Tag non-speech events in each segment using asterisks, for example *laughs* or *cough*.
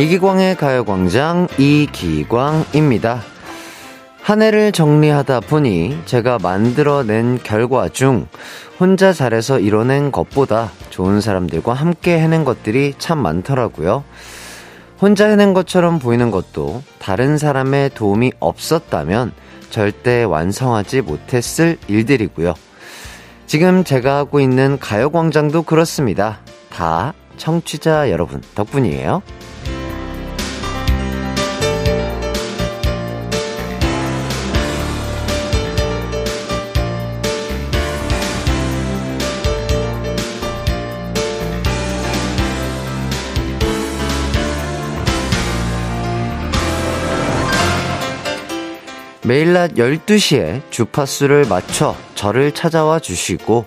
이기광의 가요광장 이기광입니다. 한 해를 정리하다 보니 제가 만들어낸 결과 중 혼자 잘해서 이뤄낸 것보다 좋은 사람들과 함께 해낸 것들이 참 많더라고요. 혼자 해낸 것처럼 보이는 것도 다른 사람의 도움이 없었다면 절대 완성하지 못했을 일들이고요. 지금 제가 하고 있는 가요광장도 그렇습니다. 다 청취자 여러분 덕분이에요. 매일 낮 12시에 주파수를 맞춰 저를 찾아와 주시고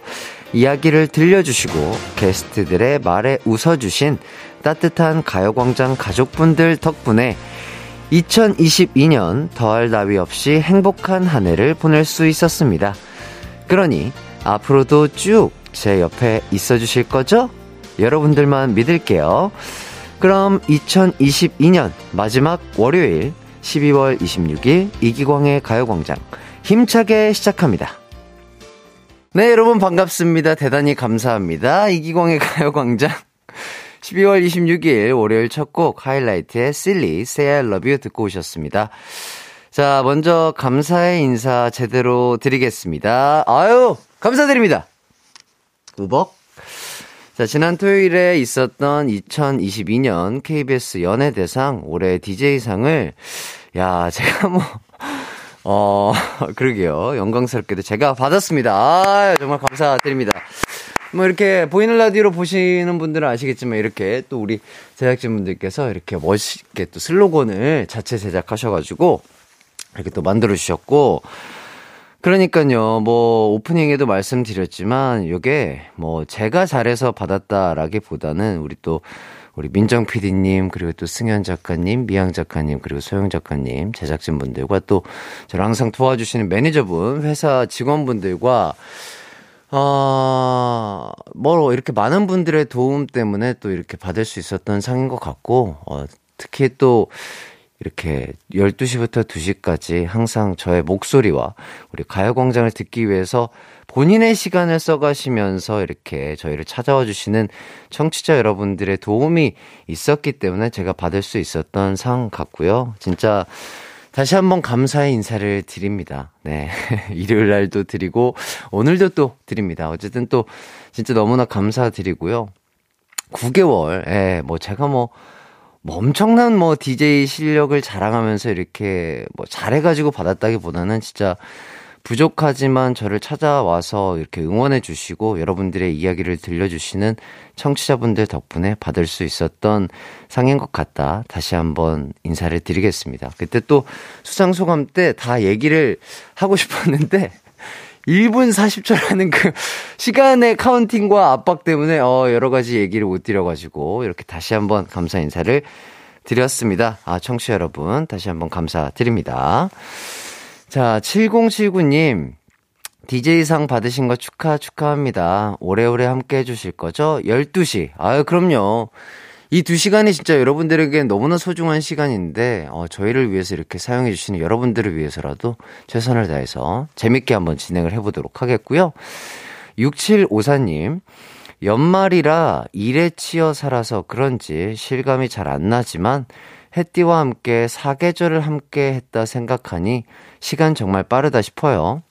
이야기를 들려주시고 게스트들의 말에 웃어주신 따뜻한 가요광장 가족분들 덕분에 2022년 더할 나위 없이 행복한 한 해를 보낼 수 있었습니다. 그러니 앞으로도 쭉 제 옆에 있어 주실 거죠? 여러분들만 믿을게요. 그럼 2022년 마지막 월요일 12월 26일 이기광의 가요광장 힘차게 시작합니다. 네, 여러분 반갑습니다. 대단히 감사합니다. 이기광의 가요광장 12월 26일 월요일 첫 곡 하이라이트의 Silly Say I Love You 듣고 오셨습니다. 자, 먼저 감사의 인사 제대로 드리겠습니다. 아유, 감사드립니다. 우벅. 자, 지난 토요일에 있었던 2022년 KBS 연예대상 올해 DJ상을, 야, 제가 뭐, *laughs* 어, *laughs* 그러게요. 영광스럽게도 제가 받았습니다. 아, 정말 감사드립니다. 뭐 이렇게 보이는 라디오로 보시는 분들은 아시겠지만 이렇게 또 우리 제작진분들께서 이렇게 멋있게 또 슬로건을 자체 제작하셔가지고 이렇게 또 만들어 주셨고, 그러니까요, 뭐, 오프닝에도 말씀드렸지만, 요게, 뭐, 제가 잘해서 받았다라기보다는, 우리 또, 우리 민정 PD님, 그리고 또 승현 작가님, 미양 작가님, 그리고 소영 작가님, 제작진 분들과 또, 저를 항상 도와주시는 매니저분, 회사 직원분들과, 어, 뭐, 이렇게 많은 분들의 도움 때문에 또 이렇게 받을 수 있었던 상인 것 같고, 어, 특히 또, 이렇게 12시부터 2시까지 항상 저의 목소리와 우리 가요광장을 듣기 위해서 본인의 시간을 써가시면서 이렇게 저희를 찾아와 주시는 청취자 여러분들의 도움이 있었기 때문에 제가 받을 수 있었던 상 같고요. 진짜 다시 한번 감사의 인사를 드립니다. 네. *laughs* 일요일 날도 드리고, 오늘도 또 드립니다. 어쨌든 또 진짜 너무나 감사드리고요. 9개월, 예, 뭐 제가 뭐, 뭐 엄청난 뭐 DJ 실력을 자랑하면서 이렇게 뭐 잘해가지고 받았다기보다는 진짜 부족하지만 저를 찾아와서 이렇게 응원해 주시고 여러분들의 이야기를 들려주시는 청취자분들 덕분에 받을 수 있었던 상인 것 같다. 다시 한번 인사를 드리겠습니다. 그때 또 수상소감 때 다 얘기를 하고 *laughs* 싶었는데 1분 40초라는 그 시간의 카운팅과 압박 때문에 어 여러 가지 얘기를 못 드려 가지고 이렇게 다시 한번 감사 인사를 드렸습니다. 아 청취자 여러분 다시 한번 감사드립니다. 자, 7079 님 DJ상 받으신 거 축하 축하합니다. 오래오래 함께 해 주실 거죠? 12시. 아유, 그럼요. 이 두 시간이 진짜 여러분들에게 너무나 소중한 시간인데, 어, 저희를 위해서 이렇게 사용해 주시는 여러분들을 위해서라도 최선을 다해서 재밌게 한번 진행을 해보도록 하겠고요. 6754님, 연말이라 일에 치여 살아서 그런지 실감이 잘 안 나지만, 해띠와 함께 사계절을 함께 했다 생각하니 시간 정말 빠르다 싶어요.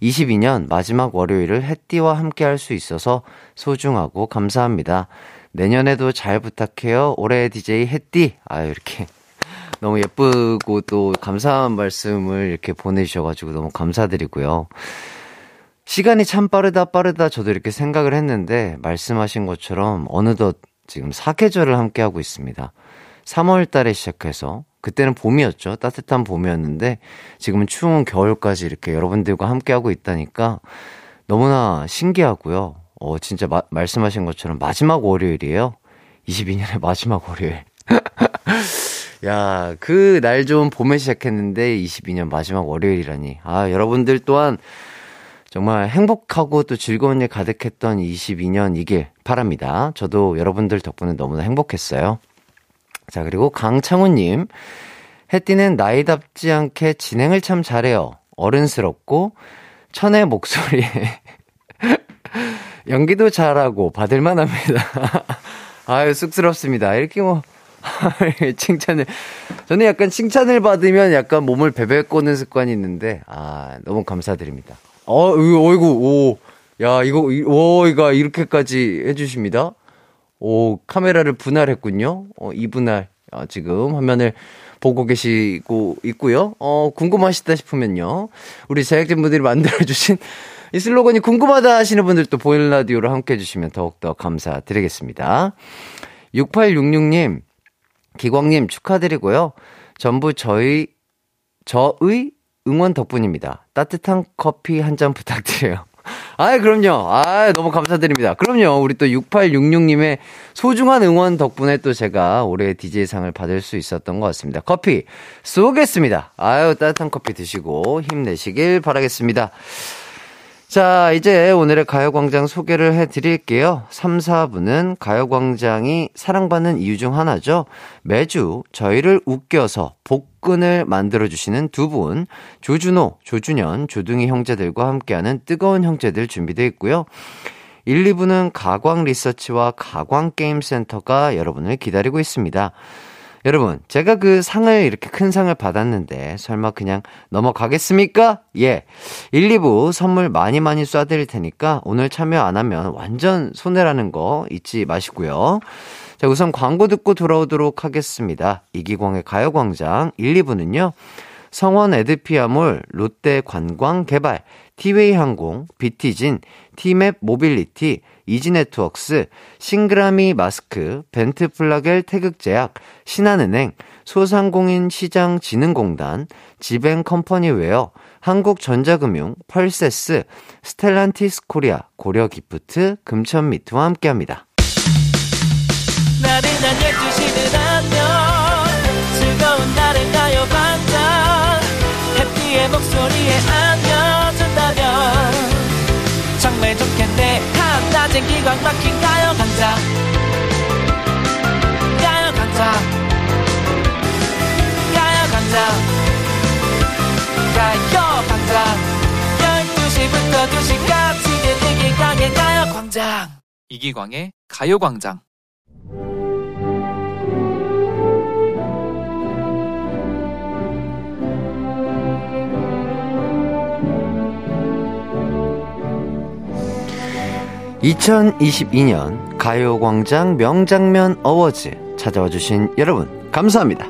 22년 마지막 월요일을 해띠와 함께 할 수 있어서 소중하고 감사합니다. 내년에도 잘 부탁해요. 올해 DJ 해띠. 아, 이렇게. *laughs* 너무 예쁘고 또 감사한 말씀을 이렇게 보내주셔가지고 너무 감사드리고요. 시간이 참 빠르다, 빠르다 저도 이렇게 생각을 했는데 말씀하신 것처럼 어느덧 지금 사계절을 함께하고 있습니다. 3월 달에 시작해서 그때는 봄이었죠. 따뜻한 봄이었는데 지금은 추운 겨울까지 이렇게 여러분들과 함께하고 있다니까 너무나 신기하고요. 어, 진짜 마, 말씀하신 것처럼 마지막 월요일이에요. 22년의 *laughs* 마지막 월요일. *laughs* 야, 그날 좋은 봄에 시작했는데 22년 마지막 월요일이라니. 아, 여러분들 또한 정말 행복하고 또 즐거운 일 가득했던 22년이길 바랍니다. 저도 여러분들 덕분에 너무나 행복했어요. 자, 그리고 강창훈님. 혜띠는 나이답지 않게 진행을 참 잘해요. 어른스럽고, 천의 목소리에. *laughs* 연기도 잘하고, 받을만 합니다. *laughs* 아유, 쑥스럽습니다. 이렇게 뭐, *laughs* 칭찬을. 저는 약간 칭찬을 받으면 약간 몸을 베베 꼬는 습관이 있는데, 아, 너무 감사드립니다. 어, 어이구, 오. 야, 이거, 오, 이거 이렇게까지 해주십니다. 오, 카메라를 분할했군요. 어, 이분할. 어, 지금 화면을 보고 계시고 있고요. 어, 궁금하시다 싶으면요. 우리 제작진분들이 만들어주신 이 슬로건이 궁금하다 하시는 분들도 보이는 라디오로 함께 해주시면 더욱더 감사드리겠습니다. 6866님, 기광님 축하드리고요. 전부 저희, 저의 응원 덕분입니다. 따뜻한 커피 한 잔 부탁드려요. *laughs* 아, 그럼요. 아, 너무 감사드립니다. 그럼요. 우리 또 6866님의 소중한 응원 덕분에 또 제가 올해 DJ상을 받을 수 있었던 것 같습니다. 커피 쏘겠습니다. 아유, 따뜻한 커피 드시고 힘내시길 바라겠습니다. 자, 이제 오늘의 가요광장 소개를 해 드릴게요. 3, 4부는 가요광장이 사랑받는 이유 중 하나죠. 매주 저희를 웃겨서 복근을 만들어주시는 두 분, 조준호, 조준현, 조둥이 형제들과 함께하는 뜨거운 형제들 준비되어 있고요. 1, 2부는 가광 리서치와 가광 게임센터가 여러분을 기다리고 있습니다. 여러분, 제가 그 상을 이렇게 큰 상을 받았는데 설마 그냥 넘어가겠습니까? 예. 1, 2부 선물 많이 많이 쏴드릴 테니까 오늘 참여 안 하면 완전 손해라는 거 잊지 마시고요. 자, 우선 광고 듣고 돌아오도록 하겠습니다. 이기광의 가요광장 1, 2부는요. 성원 에드피아몰, 롯데 관광 개발, 티웨이 항공, 비티진, 티맵 모빌리티, 이지네트웍스, 싱그라미 마스크, 벤트플라겔 태극제약, 신한은행, 소상공인 시장진흥공단, 지벤컴퍼니웨어, 한국전자금융, 펄세스, 스텔란티스 코리아, 고려기프트, 금천미트와 함께합니다. 나른한 12시는 안녕. 즐거운 날을 가요 반짝. 해피의 목소리에 안 낮엔 기광 막힌 가요광장 가요광장 가요광장 가요광장 12시부터 2시까지 이기광의 가요 광장. 이기광의 가요 광장 2022년 가요광장 명장면 어워즈 찾아와 주신 여러분 감사합니다.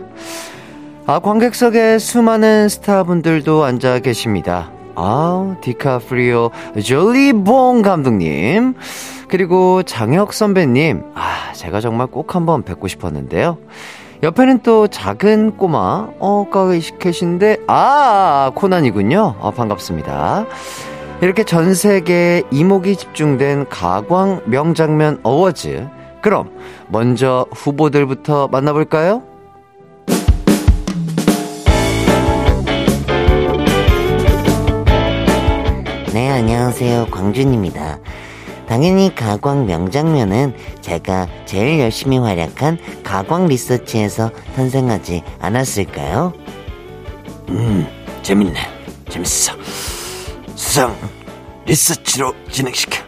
아, 관객석에 수많은 스타분들도 앉아 계십니다. 아, 디카프리오 졸리봉 감독님 그리고 장혁 선배님 아, 제가 정말 꼭 한번 뵙고 싶었는데요. 옆에는 또 작은 꼬마 어 가 계신데 아 코난이군요. 아, 반갑습니다. 이렇게 전 세계에 이목이 집중된 가광 명장면 어워즈. 그럼 먼저 후보들부터 만나볼까요? 네, 안녕하세요. 광준입니다. 당연히 가광 명장면은 제가 제일 열심히 활약한 가광 리서치에서 탄생하지 않았을까요? 음, 재밌네. 재밌어. 수상 리서치로 진행시켜.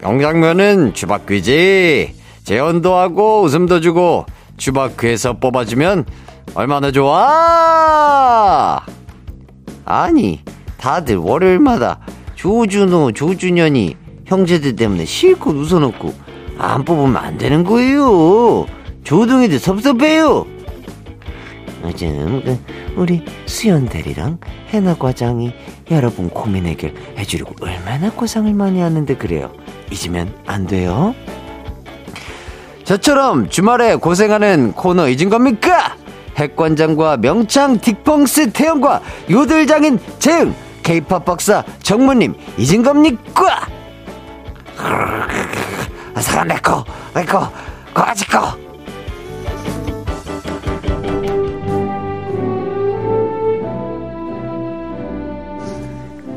명장면은 주바퀴지. 재연도 하고 웃음도 주고 주바퀴에서 뽑아주면 얼마나 좋아. 아니 다들 월요일마다 조준호, 조준현이 형제들 때문에 실컷 웃어놓고 안 뽑으면 안 되는 거예요. 조동이도 섭섭해요. 요즘 그 우리 수연 대리랑 해나 과장이 여러분 고민 해결 해주려고 얼마나 고상을 많이 하는데 그래요. 잊으면 안 돼요. 저처럼 주말에 고생하는 코너 잊은 겁니까? 핵관장과 명창 딕펑스 태영과 요들장인 재응 케이팝 박사 정무님 잊은 겁니까? *laughs* 사람 내꺼 내꺼 거아지 거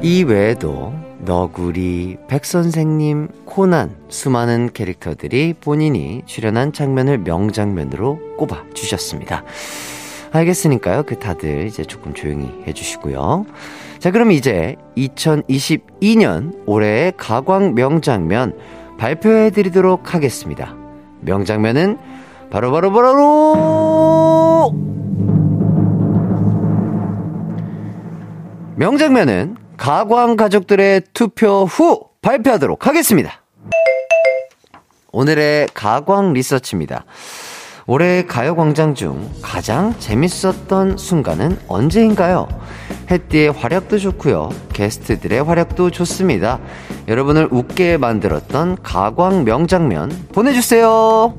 이 외에도 너구리, 백선생님, 코난, 수많은 캐릭터들이 본인이 출연한 장면을 명장면으로 꼽아 주셨습니다. 알겠으니까요. 그 다들 이제 조금 조용히 해주시고요. 자, 그럼 이제 2022년 올해의 가광 명장면 발표해 드리도록 하겠습니다. 명장면은 바로바로 바로 바로, 바로 명장면은 가광 가족들의 투표 후 발표하도록 하겠습니다. 오늘의 가광 리서치입니다. 올해 가요광장 중 가장 재밌었던 순간은 언제인가요? 햇띠의 활약도 좋고요. 게스트들의 활약도 좋습니다. 여러분을 웃게 만들었던 가광 명장면 보내주세요.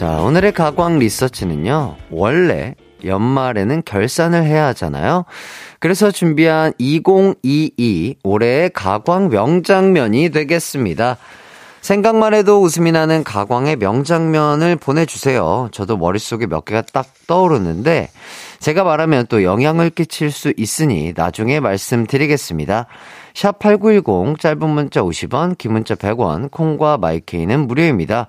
자, 오늘의 가광 리서치는요, 원래 연말에는 결산을 해야 하잖아요. 그래서 준비한 2022 올해의 가광 명장면이 되겠습니다. 생각만 해도 웃음이 나는 가광의 명장면을 보내주세요. 저도 머릿속에 몇 개가 딱 떠오르는데, 제가 말하면 또 영향을 끼칠 수 있으니 나중에 말씀드리겠습니다. 샵 8910, 짧은 문자 50원, 긴 문자 100원, 콩과 my K는 무료입니다.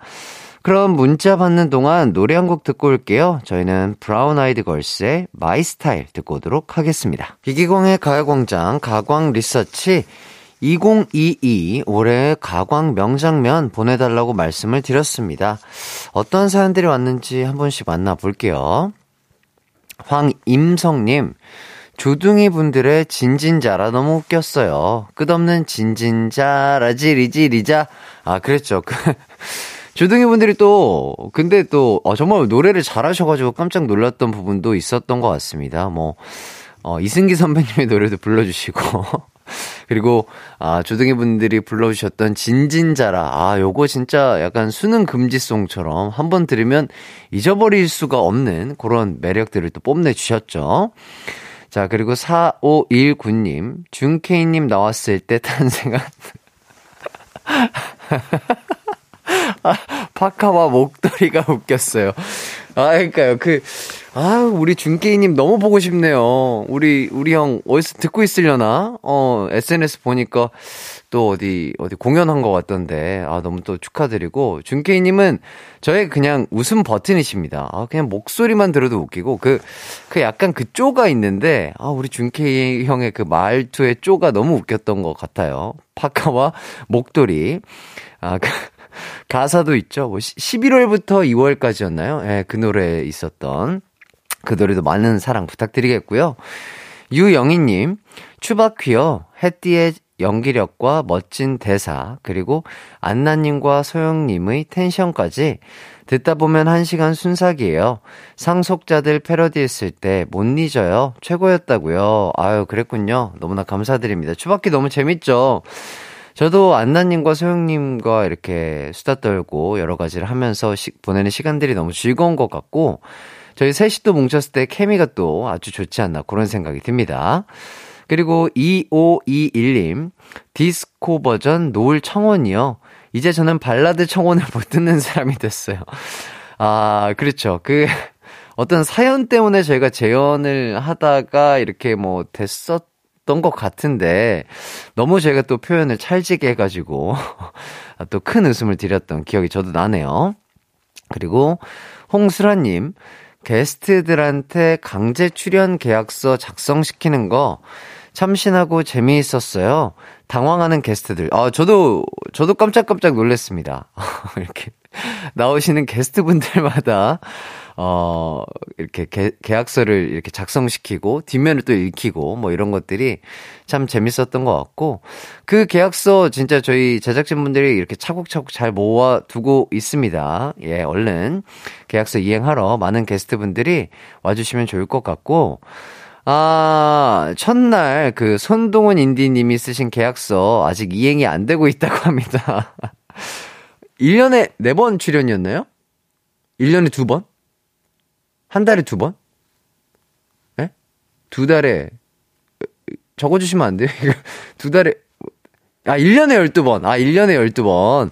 그럼 문자 받는 동안 노래 한 곡 듣고 올게요. 저희는 브라운 아이드 걸스의 My Style 듣고 오도록 하겠습니다. 이기광의 가요광장 가광 리서치 2022 올해 가광 명장면 보내달라고 말씀을 드렸습니다. 어떤 사연들이 왔는지 한 번씩 만나볼게요. 황임성님, 조둥이 분들의 진진자라 너무 웃겼어요. 끝없는 진진자라 지 리지리자. 아, 그랬죠. *laughs* 그 주둥이 분들이 또, 근데 또, 어, 정말 노래를 잘하셔가지고 깜짝 놀랐던 부분도 있었던 것 같습니다. 뭐, 어, 이승기 선배님의 노래도 불러주시고, *laughs* 그리고, 아, 주둥이 분들이 불러주셨던 진진자라. 아, 요거 진짜 약간 수능 금지송처럼 한 번 들으면 잊어버릴 수가 없는 그런 매력들을 또 뽐내주셨죠. 자, 그리고 4519님, 준케이님 나왔을 때 탄생한, *laughs* *laughs* *laughs* 아, 파카와 목도리가 웃겼어요. 아, 그니까요. 그, 아, 우리 준케이님 너무 보고 싶네요. 우리, 우리 형 어디서 듣고 있으려나? 어, SNS 보니까 또 어디, 어디 공연한 것 같던데. 아, 너무 또 축하드리고. 준케이님은 저의 그냥 웃음 버튼이십니다. 아, 그냥 목소리만 들어도 웃기고. 그, 그 약간 그 쪼가 있는데, 아, 우리 준케이 형의 그 말투의 쪼가 너무 웃겼던 것 같아요. 파카와 목도리. 아, 그, 가사도 있죠. 뭐 11월부터 2월까지였나요? 예, 네, 그 노래에 있었던 그 노래도 많은 사랑 부탁드리겠고요. 유영희님, 추바퀴요. 해띠의 연기력과 멋진 대사, 그리고 안나님과 소영님의 텐션까지 듣다 보면 한 시간 순삭이에요. 상속자들 패러디 했을 때 못 잊어요. 최고였다고요. 아유, 그랬군요. 너무나 감사드립니다. 추바퀴 너무 재밌죠? 저도 안나님과 소영님과 이렇게 수다 떨고 여러 가지를 하면서 시, 보내는 시간들이 너무 즐거운 것 같고, 저희 셋이 또 뭉쳤을 때 케미가 또 아주 좋지 않나 그런 생각이 듭니다. 그리고 2521님, 디스코 버전 노을 청원이요. 이제 저는 발라드 청원을 못 듣는 사람이 됐어요. 아, 그렇죠. 그, *laughs* 어떤 사연 때문에 저희가 재연을 하다가 이렇게 뭐 됐었 것 같은데 너무 제가 또 표현을 찰지게 해가지고 *laughs* 또 큰 웃음을 드렸던 기억이 저도 나네요. 그리고 홍수라님 게스트들한테 강제 출연 계약서 작성시키는 거 참신하고 재미있었어요. 당황하는 게스트들. 아, 저도, 저도 깜짝깜짝 놀랐습니다. *laughs* 이렇게 나오시는 게스트분들마다 어, 이렇게 개, 계약서를 이렇게 작성시키고 뒷면을 또 읽히고 뭐 이런 것들이 참 재밌었던 것 같고 그 계약서 진짜 저희 제작진분들이 이렇게 차곡차곡 잘 모아두고 있습니다. 예, 얼른 계약서 이행하러 많은 게스트분들이 와주시면 좋을 것 같고 아, 첫날 그 손동훈 인디님이 쓰신 계약서 아직 이행이 안 되고 있다고 *laughs* 합니다. 1년에 4번 출연이었나요? 1년에 2번? 한 달에 두 번? 예? 두 달에, 적어주시면 안 돼요? *laughs* 두 달에, 아, 1년에 12번. 아, 1년에 12번.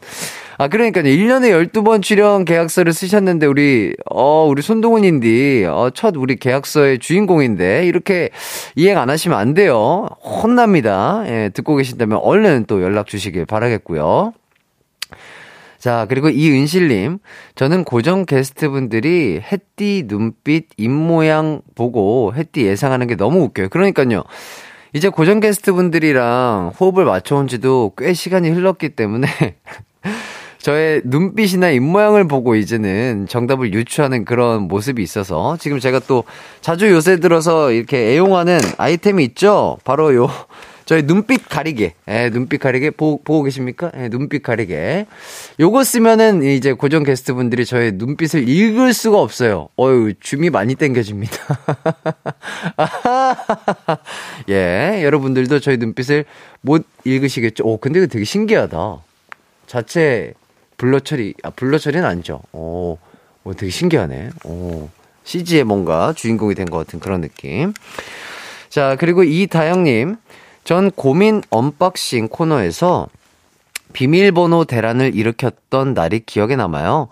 아, 그러니까요. 1년에 12번 출연 계약서를 쓰셨는데, 우리, 어, 우리 손동훈 인디, 어, 첫 우리 계약서의 주인공인데, 이렇게 이행 안 하시면 안 돼요. 혼납니다. 예, 듣고 계신다면 얼른 또 연락 주시길 바라겠고요. 자, 그리고 이은실님. 저는 고정 게스트분들이 햇띠 눈빛, 입모양 보고 햇띠 예상하는 게 너무 웃겨요. 그러니까요. 이제 고정 게스트분들이랑 호흡을 맞춰온 지도 꽤 시간이 흘렀기 때문에 *laughs* 저의 눈빛이나 입모양을 보고 이제는 정답을 유추하는 그런 모습이 있어서 지금 제가 또 자주 요새 들어서 이렇게 애용하는 아이템이 있죠? 바로 요 저희 눈빛 가리개. 예, 눈빛 가리개 보, 보고 계십니까? 예, 눈빛 가리개. 요거 쓰면은 이제 고정 게스트 분들이 저의 눈빛을 읽을 수가 없어요. 어유, 줌이 많이 땡겨집니다. *laughs* 예, 여러분들도 저희 눈빛을 못 읽으시겠죠? 오, 근데 이거 되게 신기하다. 자체 블러 처리, 아, 블러 처리는 아니죠. 오, 오 되게 신기하네. 오, CG의 뭔가 주인공이 된 것 같은 그런 느낌. 자, 그리고 이다영님. 전 고민 unboxing 코너에서 비밀번호 대란을 일으켰던 날이 기억에 남아요.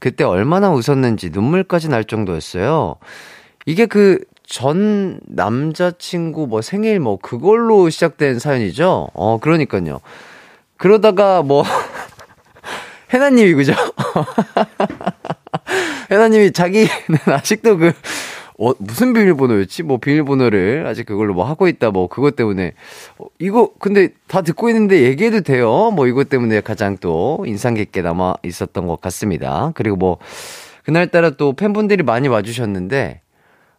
그때 얼마나 웃었는지 눈물까지 날 정도였어요. 이게 그 전 남자친구 뭐 생일 뭐 그걸로 시작된 사연이죠? 어, 그러니까요. 그러다가 뭐, *laughs* 해나님이 그죠? *laughs* 해나님이 자기는 아직도 그 어, 무슨 비밀번호였지? 뭐 비밀번호를 아직 그걸로 뭐 하고 있다, 뭐 그것 때문에. 어, 이거 근데 다 듣고 있는데 얘기해도 돼요? 뭐 이것 때문에 가장 또 인상 깊게 남아 있었던 것 같습니다. 그리고 뭐 그날따라 또 팬분들이 많이 와주셨는데,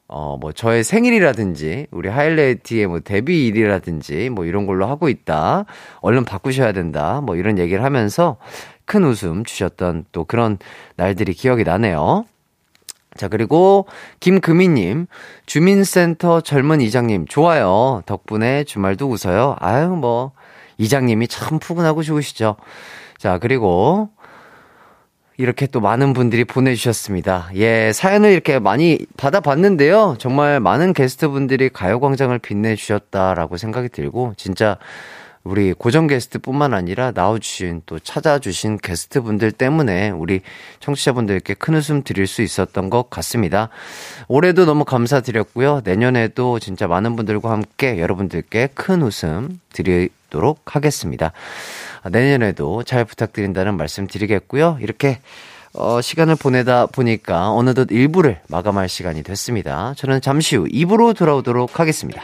어, 뭐 저의 생일이라든지 우리 하이라이트의 뭐 데뷔일이라든지 뭐 이런 걸로 하고 있다. 얼른 바꾸셔야 된다. 뭐 이런 얘기를 하면서 큰 웃음 주셨던 또 그런 날들이 기억이 나네요. 자, 그리고 김금희님, 주민센터 젊은 이장님, 좋아요. 덕분에 주말도 웃어요. 아유, 뭐, 이장님이 참 푸근하고 좋으시죠. 자, 그리고 이렇게 또 많은 분들이 보내주셨습니다. 예, 사연을 이렇게 많이 받아봤는데요. 정말 많은 게스트 분들이 가요광장을 빛내주셨다라고 생각이 들고, 진짜 우리 고정 게스트뿐만 아니라 나와주신 또 찾아주신 게스트분들 때문에 우리 청취자분들께 큰 웃음 드릴 수 있었던 것 같습니다. 올해도 너무 감사드렸고요. 내년에도 진짜 많은 분들과 함께 여러분들께 큰 웃음 드리도록 하겠습니다. 내년에도 잘 부탁드린다는 말씀 드리겠고요. 이렇게 어, 시간을 보내다 보니까 어느덧 1부를 마감할 시간이 됐습니다. 저는 잠시 후 2부로 돌아오도록 하겠습니다.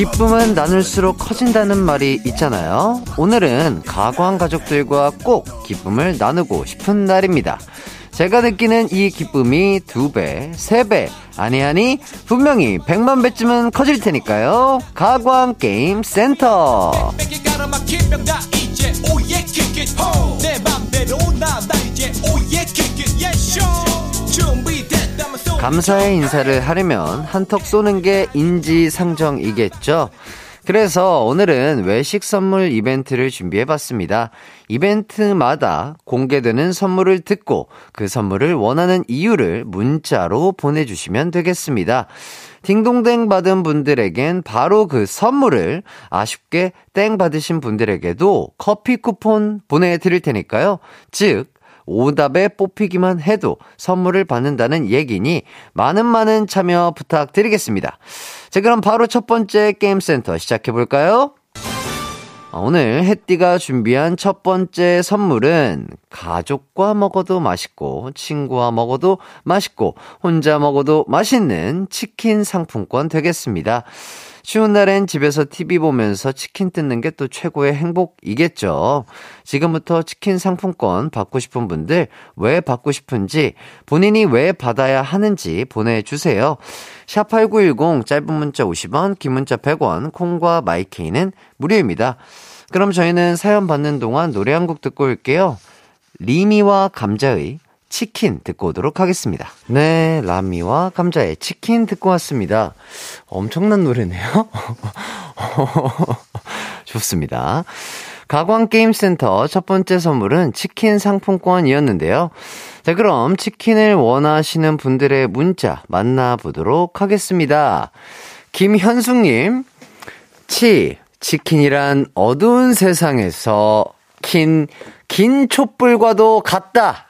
기쁨은 나눌수록 커진다는 말이 있잖아요. 오늘은 가광 가족들과 꼭 기쁨을 나누고 싶은 날입니다. 제가 느끼는 이 기쁨이 두 배, 세 배, 아니, 아니, 분명히 백만 배쯤은 커질 테니까요. 가광 게임 센터. 감사의 인사를 하려면 한턱 쏘는 게 인지상정이겠죠. 그래서 오늘은 외식 선물 이벤트를 준비해 봤습니다. 이벤트마다 공개되는 선물을 듣고 그 선물을 원하는 이유를 문자로 보내주시면 되겠습니다. 딩동댕 받은 분들에겐 바로 그 선물을 아쉽게 땡 받으신 분들에게도 커피 쿠폰 보내드릴 테니까요. 즉, 오답에 뽑히기만 해도 선물을 받는다는 얘기니 많은 많은 참여 부탁드리겠습니다. 자, 그럼 바로 첫 번째 게임센터 시작해볼까요? 아, 오늘 햇띠가 준비한 첫 번째 선물은 가족과 먹어도 맛있고 친구와 먹어도 맛있고 혼자 먹어도 맛있는 치킨 상품권 되겠습니다. 추운 날엔 집에서 TV 보면서 치킨 뜯는 게 또 최고의 행복이겠죠. 지금부터 치킨 상품권 받고 싶은 분들 왜 받고 싶은지 본인이 왜 받아야 하는지 보내주세요. 샵8910 짧은 문자 50원, 긴 문자 100원, 콩과 마이케이는 무료입니다. 그럼 저희는 사연 받는 동안 노래 한 곡 듣고 올게요. 리미와 감자의 치킨 듣고 오도록 하겠습니다. 네, 라미와 감자의 치킨 듣고 왔습니다. 엄청난 노래네요. *laughs* 좋습니다. 가광게임센터 첫 번째 선물은 치킨 상품권이었는데요. 자, 그럼 치킨을 원하시는 분들의 문자 만나보도록 하겠습니다. 김현숙님, 치, 치킨이란 어두운 세상에서 긴, 긴 촛불과도 같다.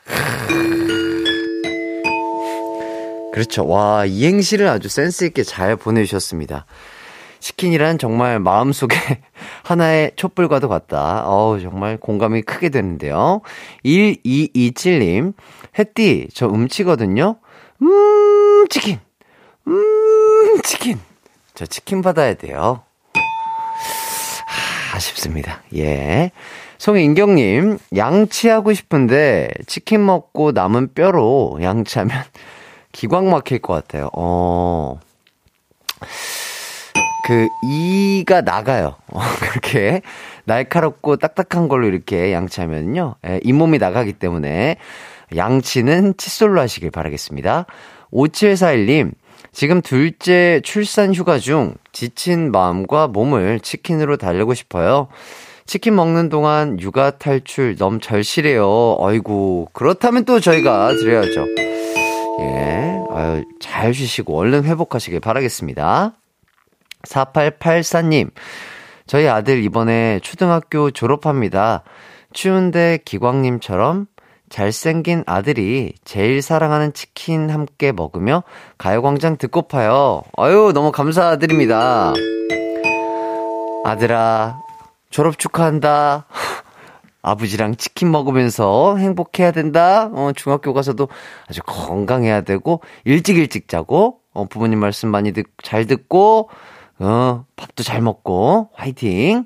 그렇죠. 와, 이행시를 아주 센스있게 잘 보내주셨습니다. 치킨이란 정말 마음속에 *laughs* 하나의 촛불과도 같다. 어우, 정말 공감이 크게 되는데요. 1227님, 햇띠, 저 음치거든요? 음, 치킨. 음, 치킨. 저 치킨 받아야 돼요. 하, 아쉽습니다. 예. 송인경님, 양치하고 싶은데 치킨 먹고 남은 뼈로 양치하면 *laughs* 기광 막힐 것 같아요. 어. 그, 이가 나가요. 어, *laughs* 그렇게 날카롭고 딱딱한 걸로 이렇게 양치하면요. 예, 잇몸이 나가기 때문에 양치는 칫솔로 하시길 바라겠습니다. 5741님, 지금 둘째 출산 휴가 중 지친 마음과 몸을 치킨으로 달래고 싶어요. 치킨 먹는 동안 육아 탈출 너무 절실해요. 어이구, 그렇다면 또 저희가 드려야죠. 예, 아유, 잘 쉬시고 얼른 회복하시길 바라겠습니다. 4884님, 저희 아들 이번에 초등학교 졸업합니다. 추운데 기광님처럼 잘생긴 아들이 제일 사랑하는 치킨 함께 먹으며 가요광장 듣고 파요. 아유, 너무 감사드립니다. 아들아, 졸업 축하한다. *laughs* 아버지랑 치킨 먹으면서 행복해야 된다. 어, 중학교 가서도 아주 건강해야 되고, 일찍 일찍 자고, 어, 부모님 말씀 많이 듣, 잘 듣고, 어, 밥도 잘 먹고, 화이팅!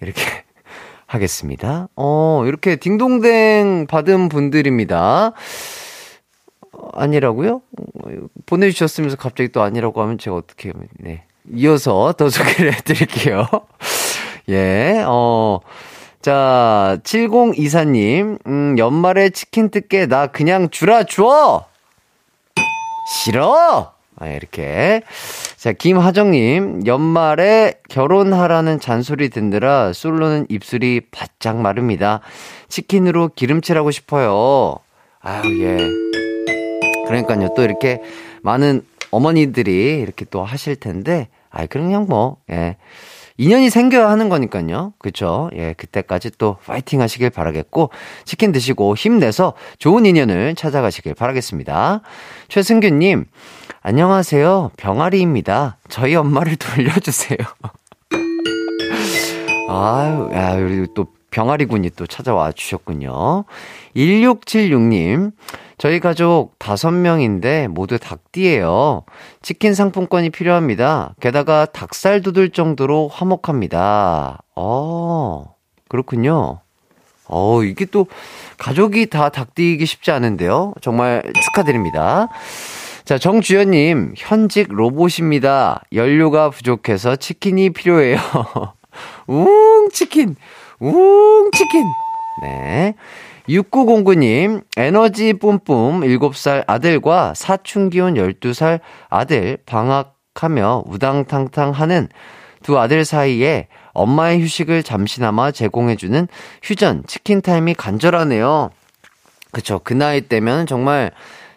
이렇게 *laughs* 하겠습니다. 어, 이렇게 딩동댕 받은 분들입니다. 어, 아니라고요? 보내주셨으면서 갑자기 또 아니라고 하면 제가 어떻게, 네. 이어서 더 소개를 *laughs* 해드릴게요. 예, 어, 자, 7024님, 음, 연말에 치킨 뜯게 나 그냥 주라 줘! 싫어! 아, 이렇게. 자, 김하정님, 연말에 결혼하라는 잔소리 듣느라 솔로는 입술이 바짝 마릅니다. 치킨으로 기름칠하고 싶어요. 아유, 예. 그러니까요, 또 이렇게 많은 어머니들이 이렇게 또 하실 텐데, 아이, 그냥 뭐, 예. 인연이 생겨야 하는 거니까요. 그쵸? 예, 그때까지 또 파이팅 하시길 바라겠고, 치킨 드시고 힘내서 좋은 인연을 찾아가시길 바라겠습니다. 최승규님, 안녕하세요. 병아리입니다. 저희 엄마를 *laughs* 돌려주세요. *laughs* 아유, 야, 우리 또 병아리군이 또 찾아와 주셨군요. 1676님, 저희 가족 다섯 명인데 모두 닭띠예요. 치킨 상품권이 필요합니다. 게다가 닭살 돋을 정도로 화목합니다. 어, 그렇군요. 어, 이게 또 가족이 다 닭띠이기 쉽지 않은데요. 정말 축하드립니다. 자, 정주연님, 현직 로봇입니다. 연료가 부족해서 치킨이 필요해요. *laughs* 웅, 치킨! 웅, 치킨! 네. 6909님, 에너지 뿜뿜 7살 아들과 사춘기온 12살 아들 방학하며 우당탕탕 하는 두 아들 사이에 엄마의 휴식을 잠시나마 제공해주는 휴전 치킨 타임이 간절하네요. 그쵸. 그 나이 때면 정말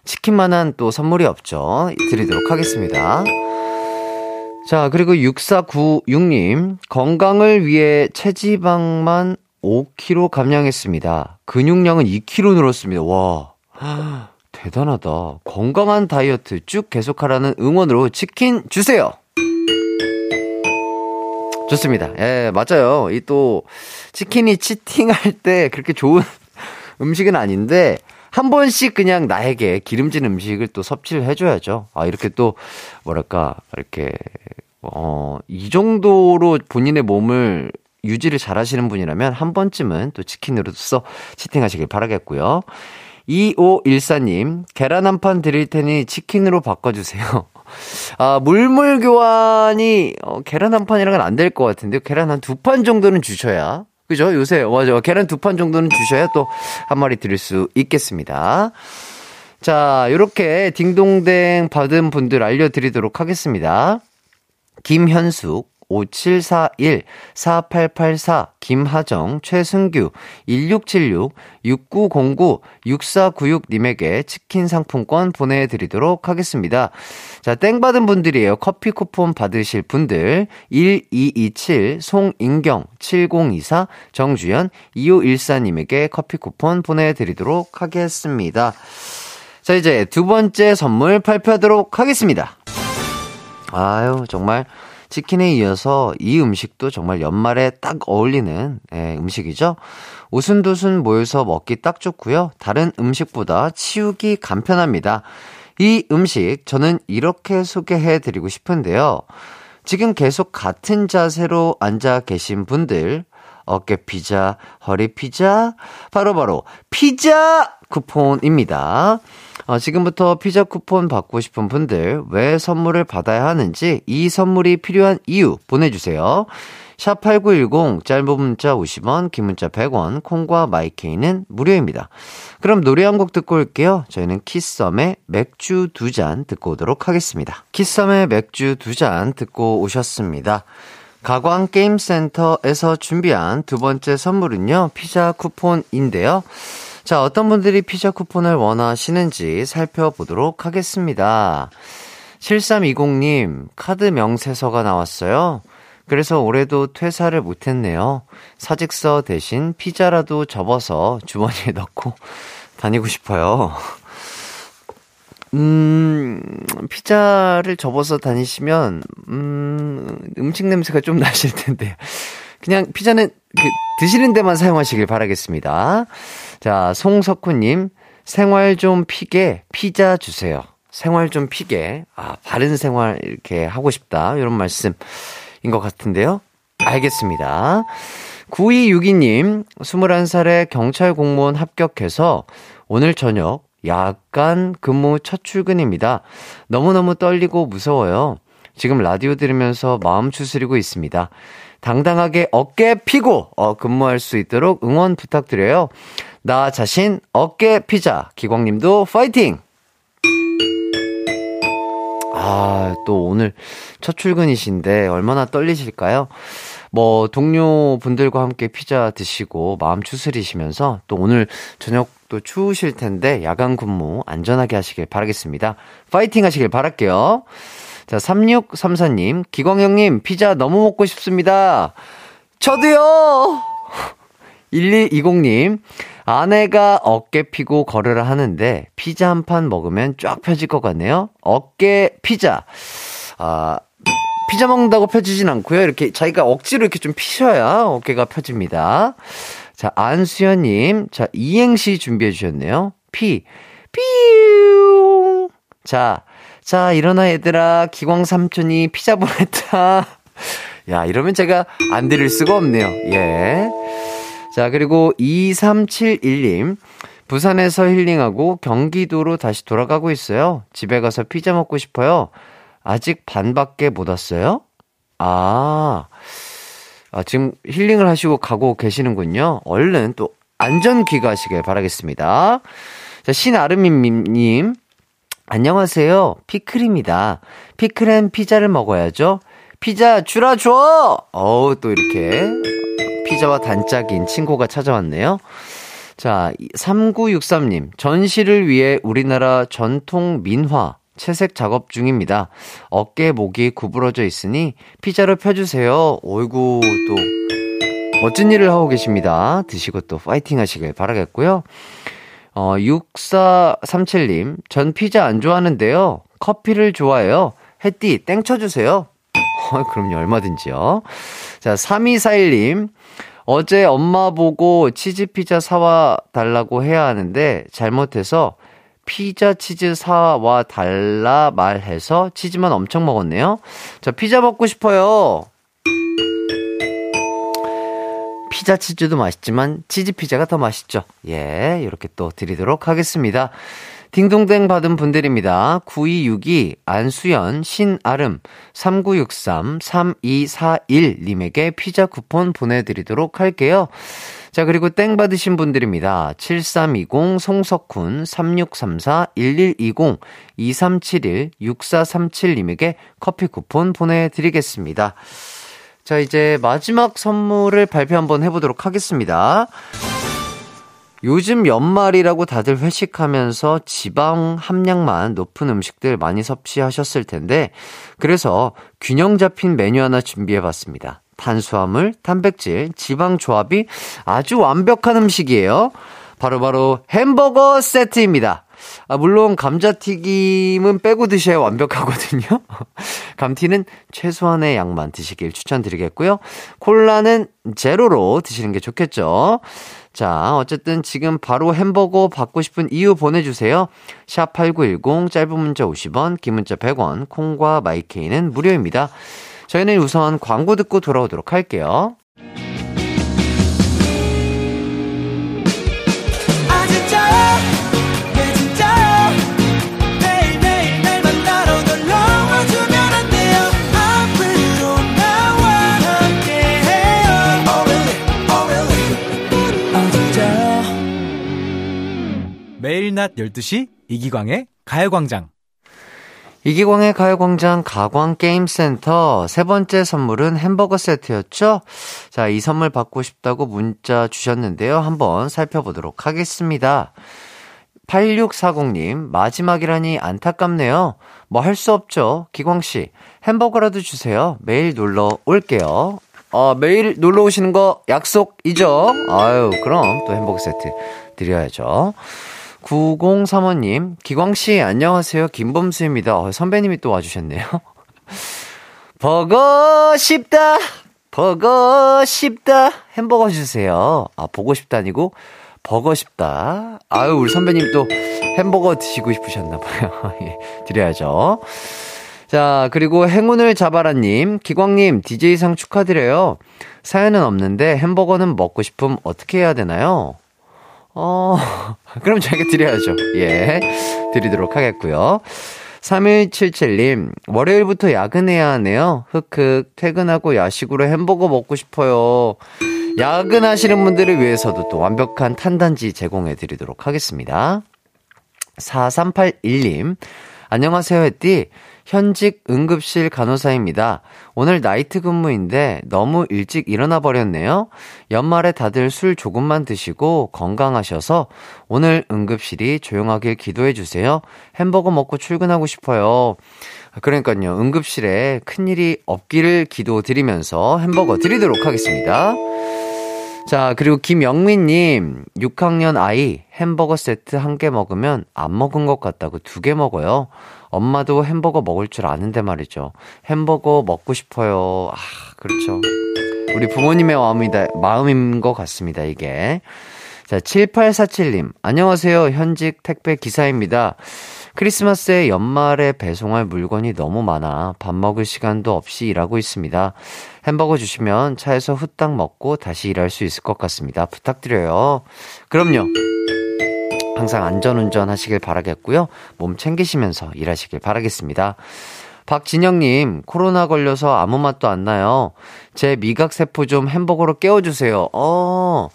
치킨만한 또 선물이 없죠. 드리도록 하겠습니다. 자, 그리고 6496님, 건강을 위해 체지방만 5kg 감량했습니다. 근육량은 2kg 늘었습니다. 와. *gasps* 대단하다. 건강한 다이어트 쭉 계속하라는 응원으로 치킨 주세요! 좋습니다. 예, 맞아요. 이 또, 치킨이 치팅할 때 그렇게 좋은 *laughs* 음식은 아닌데, 한 번씩 그냥 나에게 기름진 음식을 또 섭취를 해줘야죠. 아, 이렇게 또, 뭐랄까, 이렇게 어, 이 정도로 본인의 몸을 유지를 잘 하시는 분이라면 한 번쯤은 또 치킨으로서 치팅하시길 바라겠고요. 2514님, 계란 한 판 드릴 테니 치킨으로 바꿔주세요. 아, 물물 교환이, 어, 계란 한 판이랑은 안 될 것 같은데요. 계란 한 두 판 정도는 주셔야. 그죠? 요새, 맞아. 계란 두 판 정도는 주셔야 또 한 마리 드릴 수 있겠습니다. 자, 요렇게 딩동댕 받은 분들 알려드리도록 하겠습니다. 김현숙, 5741, 4884, 김하정, 최승규, 1676, 6909, 6496님에게 치킨 상품권 보내드리도록 하겠습니다. 자, 땡 받은 분들이에요. 커피 쿠폰 받으실 분들, 1227, 송인경, 7024, 정주연, 2514님에게 커피 쿠폰 보내드리도록 하겠습니다. 자, 이제 두 번째 선물 발표하도록 하겠습니다. 아유, 정말 치킨에 이어서 이 음식도 정말 연말에 딱 어울리는 예, 음식이죠. 오순도순 모여서 먹기 딱 좋고요. 다른 음식보다 치우기 간편합니다. 이 음식 저는 이렇게 소개해 드리고 싶은데요. 지금 계속 같은 자세로 앉아 계신 분들, 어깨 피자, 허리 피자, 바로바로 바로 피자 쿠폰입니다. 어, 지금부터 피자 쿠폰 받고 싶은 분들 왜 선물을 받아야 하는지 이 선물이 필요한 이유 보내주세요. 샵8910 짧은 문자 50원 긴 문자 100원 콩과 마이케이는 무료입니다. 그럼 노래 한 곡 듣고 올게요. 저희는 키썸의 맥주 두 잔 듣고 오도록 하겠습니다. 키썸의 맥주 두 잔 듣고 오셨습니다. 가광 게임센터에서 준비한 두 번째 선물은요. 피자 쿠폰인데요. 자, 어떤 분들이 피자 쿠폰을 원하시는지 살펴보도록 하겠습니다. 7320님, 카드 명세서가 나왔어요. 그래서 올해도 퇴사를 못했네요. 사직서 대신 피자라도 접어서 주머니에 *laughs* 넣고 다니고 싶어요. 음, 피자를 접어서 다니시면, 음, 음식 냄새가 좀 나실 텐데. 그냥 피자는 그 드시는 데만 사용하시길 바라겠습니다. 자, 송석훈님, 생활 좀 피게 피자 주세요. 생활 좀 피게. 아, 바른 생활 이렇게 하고 싶다. 이런 말씀인 것 같은데요. 알겠습니다. 9262님, 21살에 경찰 공무원 합격해서 오늘 저녁 약간 근무 첫 출근입니다. 너무너무 떨리고 무서워요. 지금 라디오 들으면서 마음 추스리고 있습니다. 당당하게 어깨 피고 어, 근무할 수 있도록 응원 부탁드려요. 나 자신 어깨 피자 기광님도 파이팅! 아, 또 오늘 첫 출근이신데 얼마나 떨리실까요? 뭐 동료분들과 함께 피자 드시고 마음 추스리시면서 또 오늘 저녁도 추우실 텐데 야간 근무 안전하게 하시길 바라겠습니다. 파이팅 하시길 바랄게요. 자, 3634님, 기광형님, 피자 너무 먹고 싶습니다. 저도요! 1120님, 아내가 어깨 피고 걸으라 하는데, 피자 한 판 먹으면 쫙 펴질 것 같네요. 어깨 피자. 아, 피자 먹는다고 펴지진 않고요. 이렇게 자기가 억지로 이렇게 좀 피셔야 어깨가 펴집니다. 자, 안수연님, 자, 이행시 준비해 주셨네요. 피, 삐용. 자, 자, 일어나 얘들아. 기광 삼촌이 피자 보냈다. *laughs* 야, 이러면 제가 안 드릴 수가 없네요. 예. 자, 그리고 2371님. 부산에서 힐링하고 경기도로 다시 돌아가고 있어요. 집에 가서 피자 먹고 싶어요. 아직 반밖에 못 왔어요? 아, 아, 지금 힐링을 하시고 가고 계시는군요. 얼른 또 안전 귀가하시길 바라겠습니다. 자, 신아르민님, 안녕하세요. 피클입니다. 피클앤 피자를 먹어야죠. 피자 주라 줘! 어우, 또 이렇게 피자와 단짝인 친구가 찾아왔네요. 자, 3963님. 전시를 위해 우리나라 전통 민화 채색 작업 중입니다. 어깨, 목이 구부러져 있으니 피자로 펴주세요. 어이구, 또 멋진 일을 하고 계십니다. 드시고 또 파이팅 하시길 바라겠고요. 어, 6437님, 전 피자 안 좋아하는데요. 커피를 좋아해요. 햇띠, 땡 쳐주세요. 어, 그럼요, 얼마든지요. 자, 3241님, 어제 엄마 보고 치즈 피자 사와 달라고 해야 하는데, 잘못해서 피자 치즈 사와 달라 말해서 치즈만 엄청 먹었네요. 저 피자 먹고 싶어요. 피자 치즈도 맛있지만 치즈 피자가 더 맛있죠. 예, 이렇게 또 드리도록 하겠습니다. 딩동댕 받은 분들입니다. 9262, 안수연, 신아름, 3963, 3241님에게 피자 쿠폰 보내드리도록 할게요. 자, 그리고 땡 받으신 분들입니다. 7320, 송석훈, 3634, 1120, 2371, 6437님에게 커피 쿠폰 보내드리겠습니다. 자, 이제 마지막 선물을 발표 한번 해보도록 하겠습니다. 요즘 연말이라고 다들 회식하면서 지방 함량만 높은 음식들 많이 섭취하셨을 텐데, 그래서 균형 잡힌 메뉴 하나 준비해 봤습니다. 탄수화물, 단백질, 지방 조합이 아주 완벽한 음식이에요. 바로바로 바로 햄버거 세트입니다. 아, 물론 감자튀김은 빼고 드셔야 완벽하거든요. *laughs* 감튀는 최소한의 양만 드시길 추천드리겠고요. 콜라는 제로로 드시는 게 좋겠죠. 자, 어쨌든 지금 바로 햄버거 받고 싶은 이유 보내주세요. 샵 8910, 짧은 문자 50원, 긴 문자 100원, 콩과 마이케이는 무료입니다. 저희는 우선 광고 듣고 돌아오도록 할게요. 매일 낮 12시 이기광의 가요광장. 이기광의 가요광장 가광게임센터 세 번째 선물은 햄버거 세트였죠? 자, 이 선물 받고 싶다고 문자 주셨는데요. 한번 살펴보도록 하겠습니다. 8640님, 마지막이라니 안타깝네요. 뭐 할 수 없죠. 기광씨, 햄버거라도 주세요. 매일 놀러 올게요. 어, 매일 놀러 오시는 거 약속이죠? 아유, 그럼 또 햄버거 세트 드려야죠. 9035님, 기광씨, 안녕하세요. 김범수입니다. 어, 선배님이 또 와주셨네요. 보고 싶다! 보고 싶다! 햄버거 주세요. 아, 보고 싶다 아니고, 버거 싶다. 아유, 우리 선배님 또 햄버거 드시고 싶으셨나봐요. *laughs* 예, 드려야죠. 자, 그리고 행운을 잡아라님, 기광님, DJ상 축하드려요. 사연은 없는데 햄버거는 먹고 싶음 어떻게 해야 되나요? 어, *laughs* 그럼 저희가 드려야죠. 예. 드리도록 하겠고요. 3177님, 월요일부터 야근해야 하네요. 흑흑, 퇴근하고 야식으로 햄버거 먹고 싶어요. 야근하시는 분들을 위해서도 또 완벽한 탄단지 제공해 드리도록 하겠습니다. 4381님, 안녕하세요, 햇띠. 현직 응급실 간호사입니다. 오늘 나이트 근무인데 너무 일찍 일어나 버렸네요. 연말에 다들 술 조금만 드시고 건강하셔서 오늘 응급실이 조용하길 기도해 주세요. 햄버거 먹고 출근하고 싶어요. 그러니까요. 응급실에 큰일이 없기를 기도드리면서 햄버거 드리도록 하겠습니다. 자, 그리고 김영민님, 6학년 아이 햄버거 세트 한 개 먹으면 안 먹은 것 같다고 두 개 먹어요. 엄마도 햄버거 먹을 줄 아는데 말이죠. 햄버거 먹고 싶어요. 아, 그렇죠. 우리 부모님의 마음이다, 마음인 것 같습니다, 이게. 자, 7847님. 안녕하세요. 현직 택배 기사입니다. 크리스마스에 연말에 배송할 물건이 너무 많아 밥 먹을 시간도 없이 일하고 있습니다. 햄버거 주시면 차에서 후딱 먹고 다시 일할 수 있을 것 같습니다. 부탁드려요. 그럼요. 항상 안전운전 하시길 바라겠고요. 몸 챙기시면서 일하시길 바라겠습니다. 박진영님, 코로나 걸려서 아무 맛도 안 나요. 제 미각세포 좀 햄버거로 깨워주세요. 어,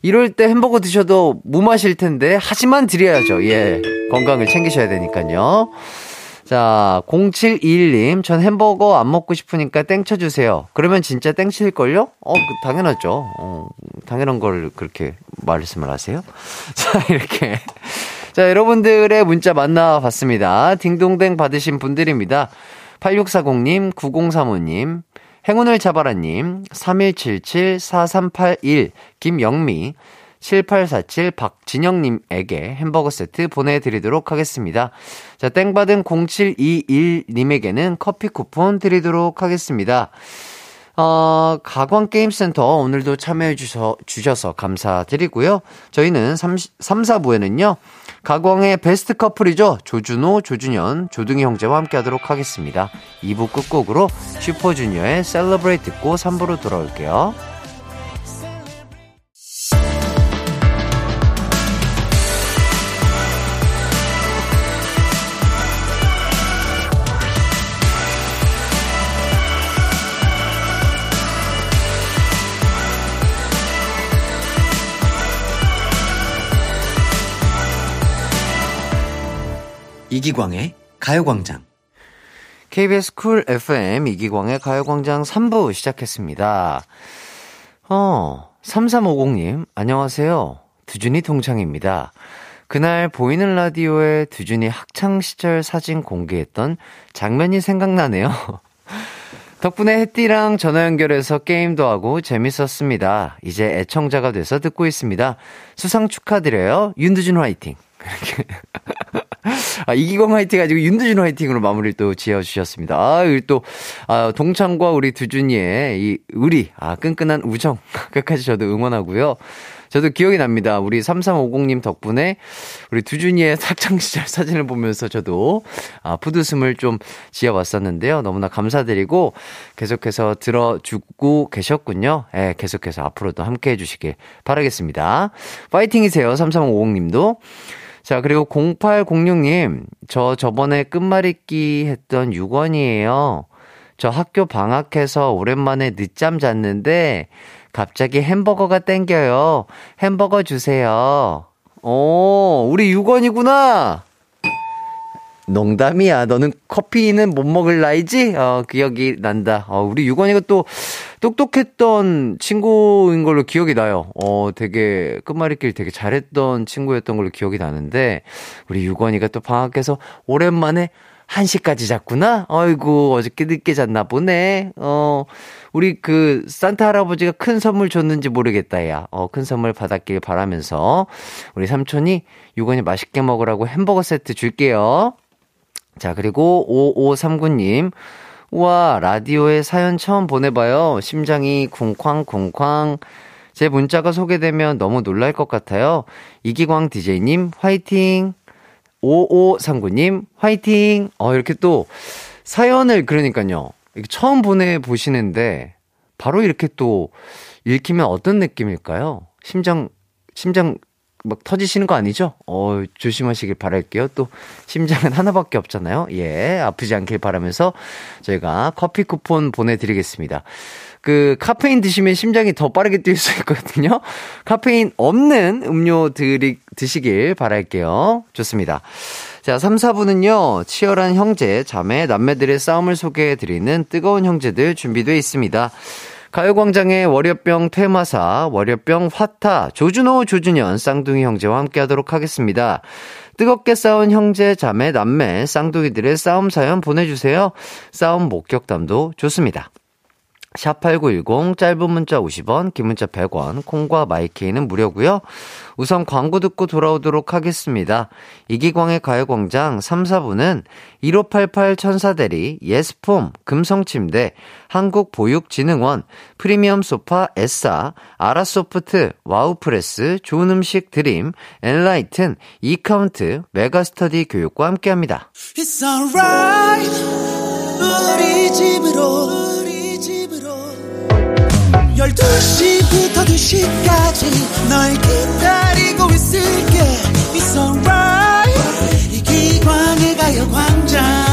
이럴 때 햄버거 드셔도 무마실 텐데, 하지만 드려야죠. 예. 건강을 챙기셔야 되니까요. 자, 0721님, 전 햄버거 안 먹고 싶으니까 땡쳐주세요. 그러면 진짜 땡칠걸요? 어, 그, 당연하죠. 어, 당연한 걸 그렇게 말씀을 하세요? *laughs* 자, 이렇게. 자, 여러분들의 문자 만나봤습니다. 딩동댕 받으신 분들입니다. 8640님, 9035님, 행운을 잡아라님, 3177-4381, 김영미, 7847 박진영님에게 햄버거 세트 보내드리도록 하겠습니다. 자, 땡받은 0721님에게는 커피 쿠폰 드리도록 하겠습니다. 어, 가광게임센터 오늘도 참여해 주셔, 주셔서 감사드리고요. 저희는 3, 3 4부에는요, 가광의 베스트 커플이죠. 조준호, 조준현, 조둥이 형제와 함께 하도록 하겠습니다. 2부 끝곡으로 슈퍼주니어의 Celebrate 듣고 3부로 돌아올게요. 이기광의 가요광장. KBS 쿨 FM 이기광의 가요광장 3부 시작했습니다. 어, 3350님, 안녕하세요. 두준이 동창입니다. 그날 보이는 라디오에 두준이 학창시절 사진 공개했던 장면이 생각나네요. *laughs* 덕분에 햇띠랑 전화 연결해서 게임도 하고 재밌었습니다. 이제 애청자가 돼서 듣고 있습니다. 수상 축하드려요. 윤두준 화이팅. *laughs* 아, 이기광 화이팅 가지고 윤두준 화이팅으로 마무리를 또 지어주셨습니다. 아, 그리고 또, 아, 동창과 우리 두준이의 이 의리, 아, 끈끈한 우정. *laughs* 끝까지 저도 응원하고요. 저도 기억이 납니다. 우리 3350님 덕분에 우리 두준이의 학창시절 사진을 보면서 저도 아, 푸드숨을 좀 지어봤었는데요. 너무나 감사드리고 계속해서 들어주고 계셨군요. 예, 계속해서 앞으로도 함께 해주시길 바라겠습니다. 파이팅이세요. 3350님도. 자, 그리고 0806님, 저 저번에 끝말잇기 했던 6원이에요. 저 학교 방학해서 오랜만에 늦잠 잤는데, 갑자기 햄버거가 땡겨요. 햄버거 주세요. 오, 우리 6원이구나! 농담이야. 너는 커피는 못 먹을 나이지? 어, 기억이 난다. 어, 우리 유건이가 또 똑똑했던 친구인 걸로 기억이 나요. 어, 되게 끝말잇기를 되게 잘했던 친구였던 걸로 기억이 나는데, 우리 유건이가 또 방학해서 오랜만에 1시까지 잤구나? 어이구, 어저께 늦게 잤나 보네. 어, 우리 그, 산타 할아버지가 큰 선물 줬는지 모르겠다, 야. 어, 큰 선물 받았길 바라면서, 우리 삼촌이 유건이 맛있게 먹으라고 햄버거 세트 줄게요. 자, 그리고 5539님. 우와, 라디오에 사연 처음 보내봐요. 심장이 쿵쾅쿵쾅. 제 문자가 소개되면 너무 놀랄 것 같아요. 이기광 DJ님, 화이팅! 5539님, 화이팅! 어, 이렇게 또 사연을, 그러니까요. 처음 보내보시는데, 바로 이렇게 또 읽히면 어떤 느낌일까요? 심장, 심장 막 터지시는 거 아니죠? 어, 조심하시길 바랄게요. 또 심장은 하나밖에 없잖아요. 예, 아프지 않길 바라면서 저희가 커피 쿠폰 보내드리겠습니다. 그 카페인 드시면 심장이 더 빠르게 뛸 수 있거든요. 카페인 없는 음료 드리, 드시길 바랄게요. 좋습니다. 자, 3, 4부는요, 치열한 형제, 자매, 남매들의 싸움을 소개해드리는 뜨거운 형제들 준비되어 있습니다. 가요광장의 월요병 테마사, 월요병 화타, 조준호, 조준현, 쌍둥이 형제와 함께 하도록 하겠습니다. 뜨겁게 싸운 형제, 자매, 남매, 쌍둥이들의 싸움 사연 보내주세요. 싸움 목격담도 좋습니다. 샵8910 짧은 문자 50원, 긴 문자 100원, 콩과 my K는 무료고요. 우선 광고 듣고 돌아오도록 하겠습니다. 이기광의 가요광장 3, 4부는 1588 천사대리, 예스폼, 금성침대, 한국보육진흥원, 프리미엄 소파 에싸, 아라소프트, 와우프레스, 좋은 음식 드림, 엔라이튼, 이카운트, 메가스터디 교육과 함께합니다. 12시부터 2시까지 널 기다리고 있을게 It's alright 이기광의 가요광장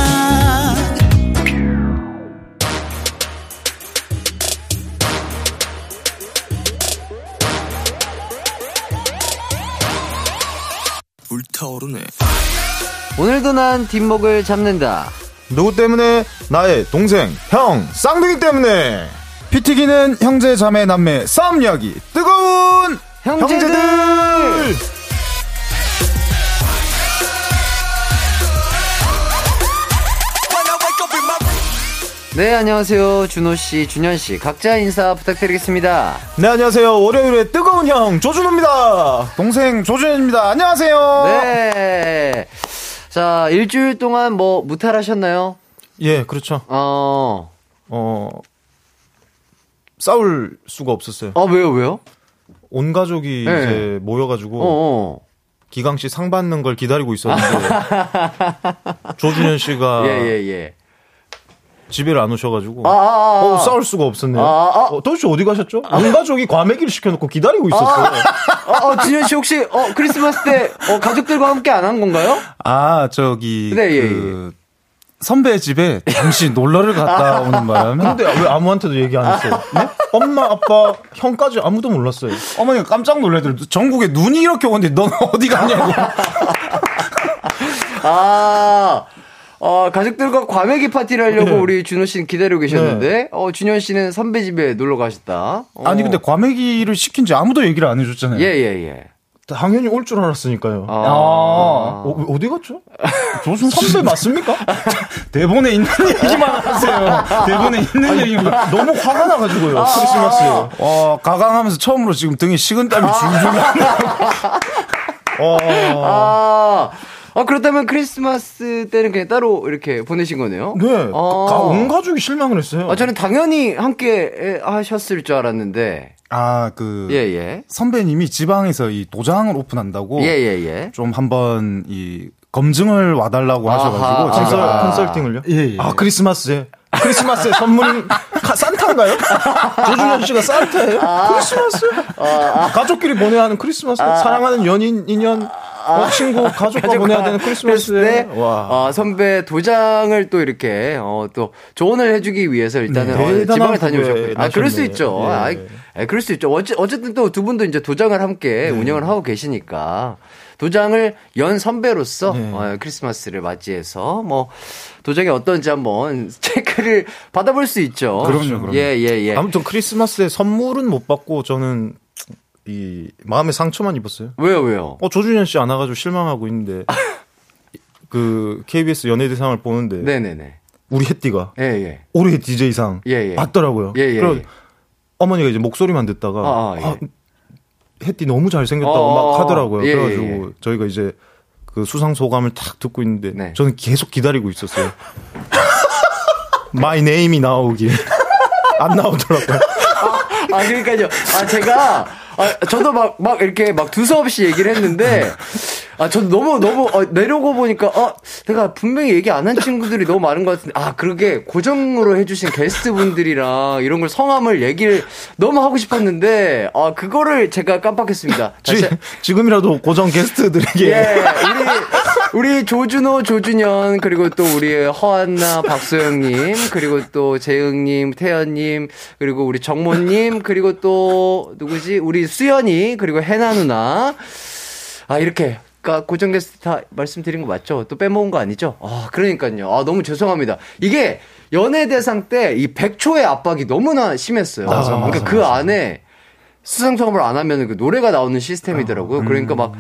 불타오르네. 오늘도 난 뒷목을 잡는다. 누구 때문에? 나의 동생, 형, 쌍둥이 때문에! 피튀기는 형제, 자매, 남매, 싸움 이야기, 뜨거운 형제들! 형제들! 네, 안녕하세요. 준호 씨, 준현 씨. 각자 인사 부탁드리겠습니다. 네, 안녕하세요. 월요일에 뜨거운 형, 조준호입니다. 동생, 조준현입니다. 안녕하세요. 네. 자, 일주일 동안 뭐, 무탈하셨나요? 예, 그렇죠. 어, 어, 싸울 수가 없었어요. 어, 왜요, 왜요? 온 가족이 네. 이제 모여가지고, 어, 어. 기강 씨 상 받는 걸 기다리고 있었는데 *laughs* 조준현 씨가 예, 예, 예. 집에를 안 오셔가지고 아, 아, 아. 어, 싸울 수가 없었네요. 아, 아. 어, 도대체 어디 가셨죠? 온 가족이 과메기를 시켜놓고 기다리고 있었어요. 어, 어, 준현 씨 혹시, 어, 크리스마스 때, 어, 가족들과 함께 안 한 건가요? 아 저기 네, 예, 그 선배 집에 잠시 놀러를 갔다 오는 바람에 근데 왜 아무한테도 얘기 안 했어요? 네? 엄마, 아빠, 형까지 아무도 몰랐어요. 어머니가 깜짝 놀래더라고요. 전국에 눈이 이렇게 오는데 넌 어디 갔냐고. *laughs* 아, 어, 가족들과 과메기 파티를 하려고 네. 우리 준호 씨는 기다리고 계셨는데, 어, 준현 씨는 선배 집에 놀러 가셨다. 어. 아니 근데 과메기를 시킨지 아무도 얘기를 안 해줬잖아요. 예, 예, 예. 당연히 올 줄 알았으니까요. 아. 어, 어디 갔죠? 조준 *laughs* 선배 맞습니까? *laughs* 대본에 있는 얘기만 하세요. 대본에 있는 얘기만. 너무 화가 나가지고요. 크리스마스에. 어, 가강하면서 처음으로 지금 등에 식은땀이 줄줄 나네요. 어, 아, 아, 그렇다면 크리스마스 때는 그냥 따로 이렇게 보내신 거네요? 네. 아. 가- 온 가족이 실망을 했어요. 아, 저는 당연히 함께 하셨을 줄 알았는데. 아, 그. 예, 예. 선배님이 지방에서 이 도장을 오픈한다고. 예, 예, 예. 좀 한번 이 검증을 와달라고 아하, 하셔가지고 컨설- 컨설팅을요? 예, 예. 아 크리스마스에 크리스마스에 선물이 가- *laughs* 산타인가요? 조준현 씨가 산타예요? 크리스마스? 가족끼리 보내야 하는 크리스마스? 사랑하는 연인 인연 어, 친구 가족과 보내야 되는 크리스마스에 어, 선배 도장을 또 이렇게, 어, 또 조언을 해주기 위해서 일단은 네, 어, 후보에 다녀오셨고요. 아, 그럴 수. 있죠. 예. 아, 아, 그럴 수 있죠. 어째, 어쨌든 또 두 분도 이제 도장을 함께 네. 운영을 하고 계시니까. 도장을 연 선배로서 네. 어, 크리스마스를 맞이해서 뭐 도장이 어떤지 한번 *laughs* 체크를 받아볼 수 있죠. 그럼요, 그럼요. 예, 예, 예. 아무튼 크리스마스에 선물은 못 받고 저는 이 마음의 상처만 입었어요. 왜요, 왜요? 어 조준현 씨 안 와가지고 실망하고 있는데 *laughs* 그 KBS 연예대상을 보는데 네네네. 우리 햇띠가 예, 예. 올해 DJ상 예, 예. 받더라고요. 예, 예, 그래서 예. 어머니가 이제 목소리만 듣다가 아, 아, 예. 아, 햇띠 너무 잘생겼다고 어, 막 하더라고요. 예, 그래가지고 예, 예. 저희가 이제 그 수상 소감을 딱 듣고 있는데 네. 저는 계속 기다리고 있었어요. my name이 나오길 안 나오더라고요. 아, 그러니까요. 아, 제가, 아, 저도 막, 막 이렇게 막 두서없이 얘기를 했는데, 아, 저도 너무, 너무, 어, 내려고 보니까, 어, 내가 분명히 얘기 안 한 친구들이 너무 많은 것 같은데, 아, 그러게, 고정으로 해주신 게스트 분들이랑 이런 걸 성함을 얘기를 너무 하고 싶었는데, 아, 그거를 제가 깜빡했습니다. 다시, 지, 지금이라도 고정 게스트들에게 예, 우리, 우리 조준호, 조준현, 그리고 또 우리 허한나, 박소영님, 그리고 또 재흥님, 태연님, 그리고 우리 정모님, 그리고 또, 누구지? 우리 수연이, 그리고 해나 누나. 아, 이렇게. 까 고정 게스트 다 말씀드린 거 맞죠? 또 빼먹은 거 아니죠? 아, 그러니까요. 아, 너무 죄송합니다. 이게 연예대상 때 이 100초의 압박이 너무나 심했어요. 맞아, 그러니까 맞아, 그 맞아. 안에 수상 소감을 안 하면 그 노래가 나오는 아, 시스템이더라고요. 음. 그러니까 막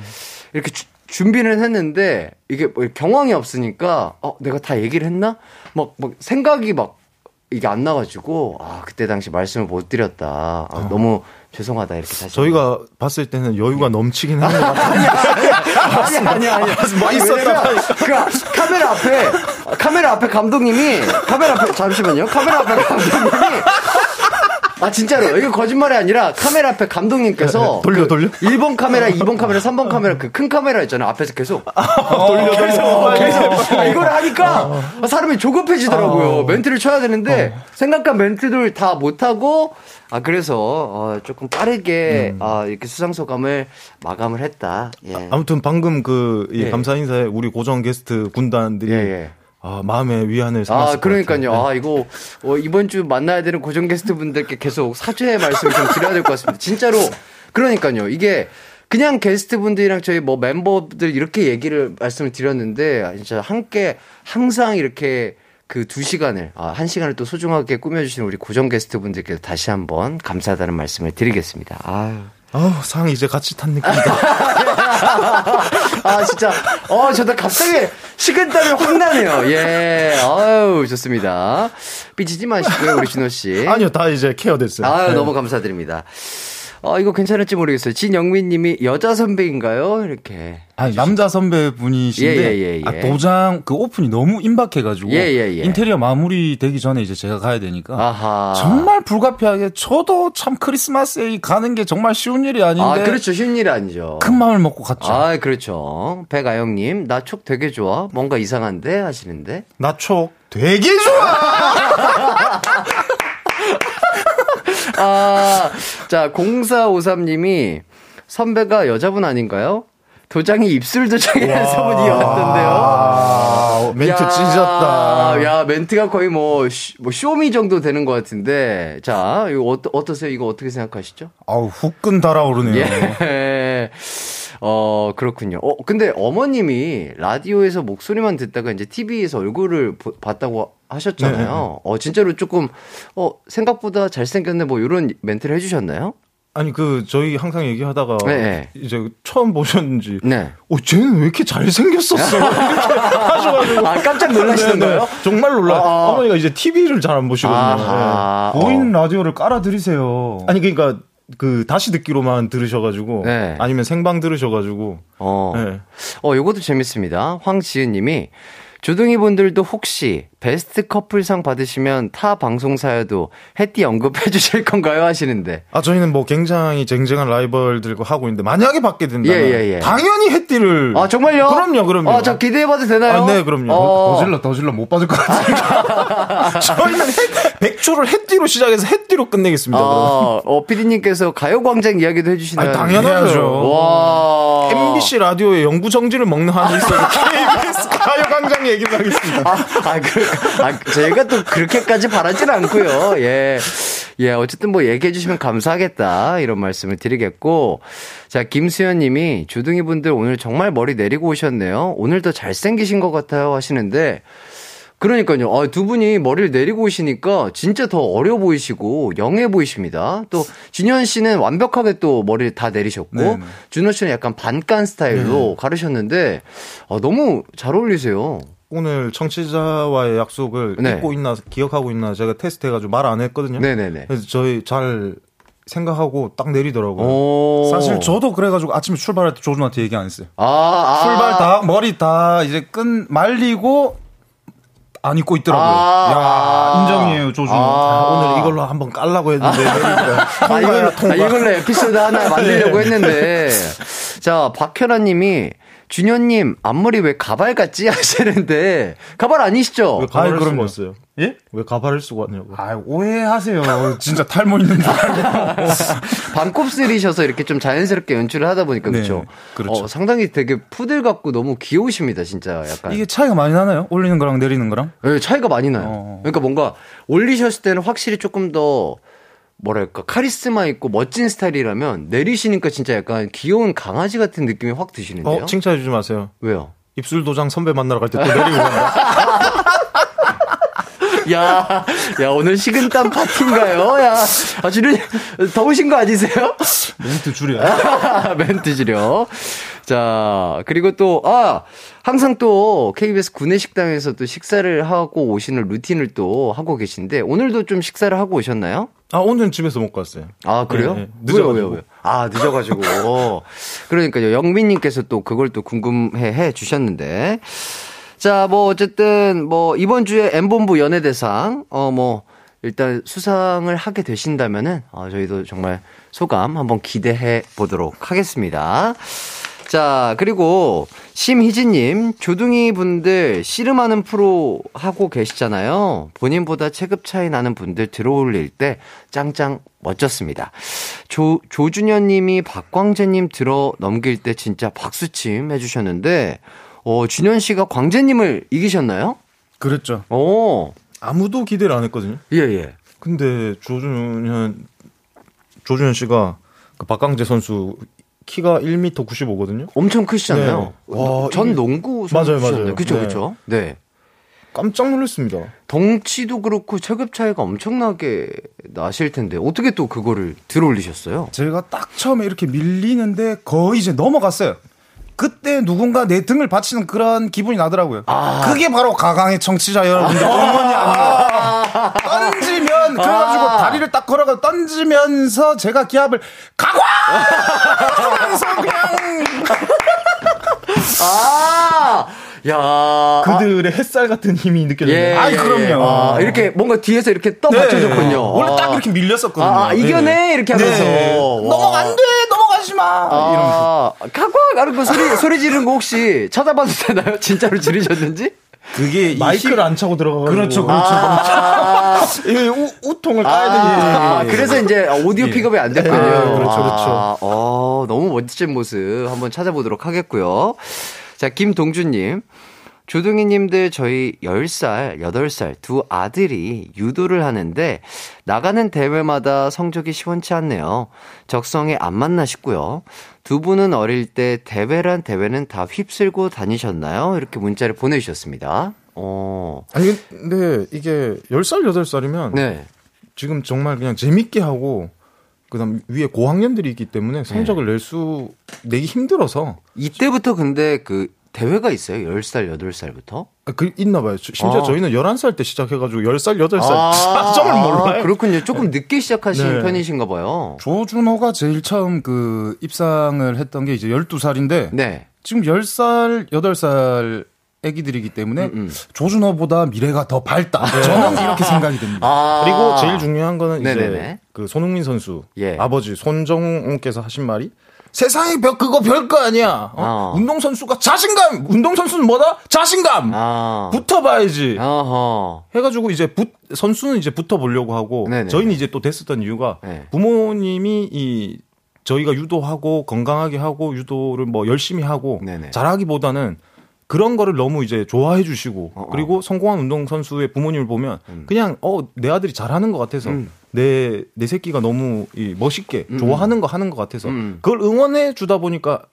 이렇게 주- 준비를 했는데 이게 뭐 경황이 없으니까 어 내가 다 얘기를 했나? 막, 막 생각이 막 이게 안 나가지고 아 그때 당시 말씀을 못 드렸다. 아, 너무 죄송하다 이렇게 다시. 어. 저희가 봤을 때는 여유가 넘치긴 하는 것 같아요. 아니 아니 아니. 뭐 아니, 있었다. 왜냐면 그 카메라 앞에 카메라 앞에 감독님이 카메라 앞에 잠시만요. 카메라 앞에 감독님이 아 진짜로 이거 거짓말이 아니라 카메라 앞에 감독님께서 돌려, 그 돌려? 1번 카메라, 2번 카메라, 3번 카메라 그 큰 카메라 있잖아요. 앞에서 계속 돌려, 돌려. 그래서 이걸 하니까 사람이 조급해지더라고요. 멘트를 쳐야 되는데 생각한 멘트들 다 못하고 아 그래서 어, 조금 빠르게 아, 이렇게 수상 소감을 마감을 했다. 예. 아무튼 방금 그이 예. 감사 인사에 우리 고정 게스트 군단들이 예, 예. 아, 마음의 위안을 삼았을 아, 것 그러니까요. 같아요. 아, 이거, 어, 이번 주 만나야 되는 고정 게스트 분들께 계속 사죄의 말씀을 좀 드려야 될 것 같습니다. 진짜로. 그러니까요. 이게, 그냥 게스트 분들이랑 저희 뭐 멤버들 이렇게 얘기를 말씀을 드렸는데, 아, 진짜 함께 항상 이렇게 그 두 시간을, 아, 한 시간을 또 소중하게 꾸며주신 우리 고정 게스트 분들께 다시 한번 감사하다는 말씀을 드리겠습니다. 아유. 아우, 상 이제 같이 탄 느낌이다. *laughs* 아, 진짜. 어, 저도 갑자기 식은땀이 확 나네요. 예. 아유, 좋습니다. 삐지지 마시고요, 우리 준호 씨. 아니요, 다 이제 케어됐어요. 아유, 네. 너무 감사드립니다. 아, 이거 괜찮을지 모르겠어요. 진영민 님이 여자 선배인가요? 이렇게. 아니, 남자 선배분이신데 예, 예, 예, 예. 아, 도장 그 오픈이 너무 임박해가지고 예, 예, 예. 인테리어 마무리 되기 전에 이제 제가 가야 되니까 아하. 정말 불가피하게 저도 참 크리스마스에 가는 게 정말 쉬운 일이 아닌데 아, 그렇죠. 쉬운 일이 아니죠. 큰 마음을 먹고 갔죠. 아, 그렇죠. 백아영님, 나촉 되게 좋아. 뭔가 이상한데? 하시는데. 나촉 되게 좋아. *laughs* 아, 자, 0453님이 선배가 여자분 아닌가요? 도장이 입술 도장이라는 소문이 왔던데요. 아, 멘트 야, 찢었다. 야, 멘트가 거의 뭐, 쇼, 뭐 쇼미 정도 되는 것 같은데. 자, 이거 어떠, 어떠세요? 이거 어떻게 생각하시죠? 아우 후끈 달아오르네요. 예. 어, 그렇군요. 어, 근데 어머님이 라디오에서 목소리만 듣다가 이제 TV에서 얼굴을 보- 봤다고 하셨잖아요. 어, 진짜로 조금, 어, 생각보다 잘생겼네, 뭐, 이런 멘트를 해주셨나요? 아니 그 저희 항상 얘기하다가 네. 이제 처음 보셨는지 네. 어 쟤는 왜 이렇게 잘생겼었어 *laughs* 이렇게 하셔가지고 아, 깜짝 놀라시는 네, 네. 거예요? 정말 놀라. 아. 어머니가 이제 TV를 잘 안 보시거든요. 아하. 네. 보이는 어. 라디오를 깔아드리세요. 아니 그러니까 그 다시 듣기로만 들으셔가지고 네. 아니면 생방 들으셔가지고 어. 네. 어, 요것도 재밌습니다. 황지은 님이 주둥이 분들도 혹시 베스트 커플상 받으시면 타 방송사에도 해띠 언급해 주실 건가요? 하시는데. 아 저희는 뭐 굉장히 쟁쟁한 라이벌들과 하고 있는데 만약에 받게 된다면 예, 예, 예. 당연히 해띠를 아, 정말요? 그럼요, 그럼요. 아, 저 기대해 봐도 되나요? 아, 네, 그럼요. 어. 더 질러, 더 질러 못 받을 것 같으니까. *laughs* 저희는 해, 백초를 해띠로 시작해서 해띠로 끝내겠습니다. 그럼. 아, 어, 피디님께서 가요 광장 이야기도 해 주시나요? 아니, 당연하죠. 와. MBC 라디오에 영구 정지를 먹는 한이 있어서 *laughs* KBS 가요광장 얘기를 하겠습니다. 아, 아, 그, 아, 저희가 또 그렇게까지 바라진 않고요. 예. 예, 어쨌든 뭐 얘기해 주시면 감사하겠다. 이런 말씀을 드리겠고. 자, 김수현 님이 주둥이 분들 오늘 정말 머리 내리고 오셨네요. 오늘 더 잘생기신 것 같아요. 하시는데. 그러니까요. 아, 두 분이 머리를 내리고 오시니까 진짜 더 어려 보이시고 영해 보이십니다. 또 준현 씨는 완벽하게 또 머리를 다 내리셨고 네네. 준호 씨는 약간 반깐 스타일로 가르셨는데 아, 너무 잘 어울리세요. 오늘 청취자와의 약속을 네. 잊고 있나 기억하고 있나 제가 테스트해가지고 말 안 했거든요. 네네네. 그래서 저희 잘 생각하고 딱 내리더라고요. 오. 사실 저도 그래가지고 아침에 출발할 때 조준한테 얘기 안 했어요. 아, 아. 출발 다 머리 다 이제 끈 말리고 안 입고 있더라고요. 아. 야 인정이에요 조준. 아. 아, 오늘 이걸로 한번 깔라고 했는데 아, 통과야 이걸로. 네. 아, 이걸로 에피소드 하나 만들려고 했는데. 자, 박현아 님이 준현님, 앞머리 왜 가발 같지? *laughs* 하시는데, 가발 아니시죠? 왜 가발을 아이, 쓰고 왔어요? 예? 왜 가발을 쓰고 왔냐고. 아, 오해하세요. 진짜 탈모 있는 줄 알고. *laughs* 반곱슬이셔서 이렇게 좀 자연스럽게 연출을 하다 보니까, 네, 그렇죠 그렇죠. 어, 상당히 되게 푸들 같고 너무 귀여우십니다, 진짜. 약간. 이게 차이가 많이 나나요? 올리는 거랑 내리는 거랑? 네, 차이가 많이 나요. 어. 그러니까 뭔가 올리셨을 때는 확실히 조금 더 뭐랄까 카리스마 있고 멋진 스타일이라면 내리시니까 진짜 약간 귀여운 강아지 같은 느낌이 확 드시는데요. 어, 칭찬해 주지 마세요. 왜요? 입술 도장 선배 만나러 갈 때 또 내리고 간다. *laughs* 야, 야 오늘 식은땀 파티인가요? 야, 아 주름 더우신 거 아니세요? 멘트 줄이야. *laughs* 멘트 지려. 자, 그리고 또, 아, 항상 또 KBS 구내식당에서 또 식사를 하고 오시는 루틴을 또 하고 계신데, 오늘도 좀 식사를 하고 오셨나요? 아, 오늘은 집에서 먹고 왔어요. 아, 그래요? 네, 네. 늦어가지고. 왜요, 왜요? 아, 늦어가지고. *laughs* 그러니까요. 영민님께서 또 그걸 또 궁금해 해 주셨는데. 자, 뭐, 어쨌든, 뭐, 이번 주에 M본부 연예대상, 어, 뭐, 일단 수상을 하게 되신다면은, 어, 저희도 정말 소감 한번 기대해 보도록 하겠습니다. 자, 그리고 심희진님, 조둥이 분들 씨름하는 프로 하고 계시잖아요. 본인보다 체급 차이 나는 분들 들어올릴 때 짱짱 멋졌습니다. 조, 조준현 님이 박광재 님 들어 넘길 때 진짜 박수침 해주셨는데, 어, 준현 씨가 광재 님을 이기셨나요? 그랬죠. 오, 아무도 기대를 안 했거든요. 예, 예. 근데 조준현 조준현 씨가 그 박강재 선수 키가 1m 95거든요. 엄청 크시잖아요. 네. 와, 전 이게- 농구 맞아요? 맞아요. 그죠, 네. 그죠. 네. 깜짝 놀랐습니다. 덩치도 그렇고 체급 차이가 엄청나게 나실 텐데 어떻게 또 그거를 들어 올리셨어요? 제가 딱 처음에 이렇게 밀리는데 거의 이제 넘어갔어요. 그때 누군가 내 등을 받치는 그런 기분이 나더라고요. 그게 바로 가강의 청취자 여러분들 응원이 아닌가. 던지면 그래가지고 아. 다리를 딱 걸어가 던지면서 제가 기합을 가과 하면서 그냥 아, 야. 그들의 햇살 같은 힘이 느껴져요. 예, 아이 예, 그럼요. 예. 아, 이렇게 뭔가 뒤에서 이렇게 떠 네. 받쳐줬군요. 원래 딱 아. 이렇게 밀렸었거든요. 아, 이겨내! 네. 이렇게 하면서. 와. 넘어가 안 돼! 넘어가지 마! 이러면서. 아, 가과! 하는 거 소리, 소리 지르는 거 혹시 찾아봐도 되나요? 진짜로 지르셨는지? 그게 마이크를 안 차고 들어가고 그렇죠, 아, *laughs* 이 우, 우통을 아, 까야 아, 되니. 그래서 이제 오디오 예. 픽업이 안 됐군요. 예, 그렇죠, 그렇죠. 아, 어, 너무 멋진 모습 한번 찾아보도록 하겠고요. 자, 김동준님. 조둥이님들 저희 10살, 8살 두 아들이 유도를 하는데 나가는 대회마다 성적이 시원치 않네요. 적성에 안 맞나 싶고요. 두 분은 어릴 때 대회란 대회는 다 휩쓸고 다니셨나요? 이렇게 문자를 보내주셨습니다. 어, 아니 근데 이게 10살 8살이면 네. 지금 정말 그냥 재밌게 하고 그다음 위에 고학년들이 있기 때문에 성적을 낼수 내기 힘들어서 이때부터 근데 그 대회가 있어요? 10살, 8살부터? 아, 그 있나 봐요. 심지어 아. 저희는 11살 때 시작해 가지고 10살 8살 *laughs* 점을 몰라요. 그렇군요. 조금 늦게 시작하신 네. 편이신가 봐요. 조준호가 제일 처음 그 입상을 했던 게 이제 12살인데 네. 지금 10살, 8살 애기들이기 때문에 음, 음. 조준호보다 미래가 더 밝다. 저는 이렇게 생각이 듭니다. 아. 그리고 제일 중요한 거는 이제 네네네. 그 손흥민 선수 예. 아버지 손정웅께서 하신 말이 세상에 별 그거 별거 아니야. 어? 어. 운동 선수가 자신감. 운동 선수는 뭐다? 자신감. 아. 붙어봐야지. 어허. 해가지고 이제 붙 선수는 이제 붙어 보려고 하고 네네. 저희는 이제 또 됐었던 이유가 네. 부모님이 이 저희가 유도하고 건강하게 하고 유도를 뭐 열심히 하고 네네. 잘하기보다는 그런 거를 너무 이제 좋아해 주시고 어, 어. 그리고 성공한 운동 선수의 부모님을 보면 그냥 어 내 아들이 잘하는 것 같아서 내 내 새끼가 너무 이 멋있게 좋아하는 거 하는 것 같아서 음. 그걸 응원해 주다 보니까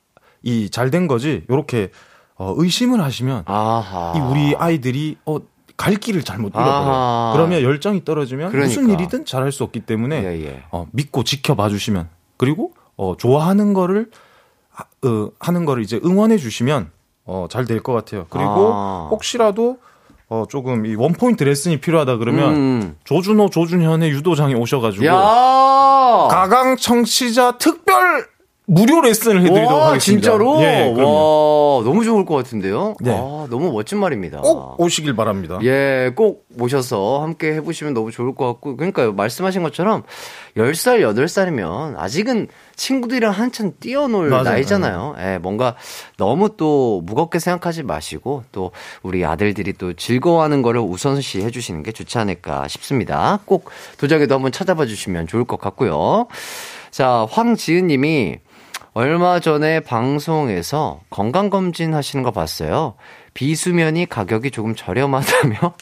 이 잘 된 거지 요렇게 어, 의심을 하시면 아하. 이 우리 아이들이 어, 갈 길을 잘못 잃어버려요. 그러면 열정이 떨어지면 무슨 그러니까. 일이든 잘할 수 없기 때문에 예, 예. 어, 믿고 지켜봐 주시면 그리고 어, 좋아하는 거를 하, 어, 하는 거를 이제 응원해 주시면 어, 잘 될 것 같아요. 그리고 아. 혹시라도 어, 조금 이 원포인트 레슨이 필요하다 그러면 음. 조준호, 조준현의 유도장에 오셔가지고 야! 가강 청취자 특별 무료 레슨을 해드리도록 와, 하겠습니다. 진짜로? 예, 그럼요. 와, 너무 좋을 것 같은데요? 네. 아, 너무 멋진 말입니다. 꼭 오시길 바랍니다. 예, 꼭 모셔서 함께 해보시면 너무 좋을 것 같고, 그러니까 말씀하신 것처럼 10살, 8살이면 아직은 친구들이랑 한참 뛰어놀 맞아요. 나이잖아요. 예, 뭔가 너무 또 무겁게 생각하지 마시고, 또 우리 아들들이 또 즐거워하는 거를 우선시 해주시는 게 좋지 않을까 싶습니다. 꼭 도장에도 한번 찾아봐 주시면 좋을 것 같고요. 자, 황지은 님이 얼마 전에 방송에서 건강검진 하시는 거 봤어요. 비수면이 가격이 조금 저렴하다며?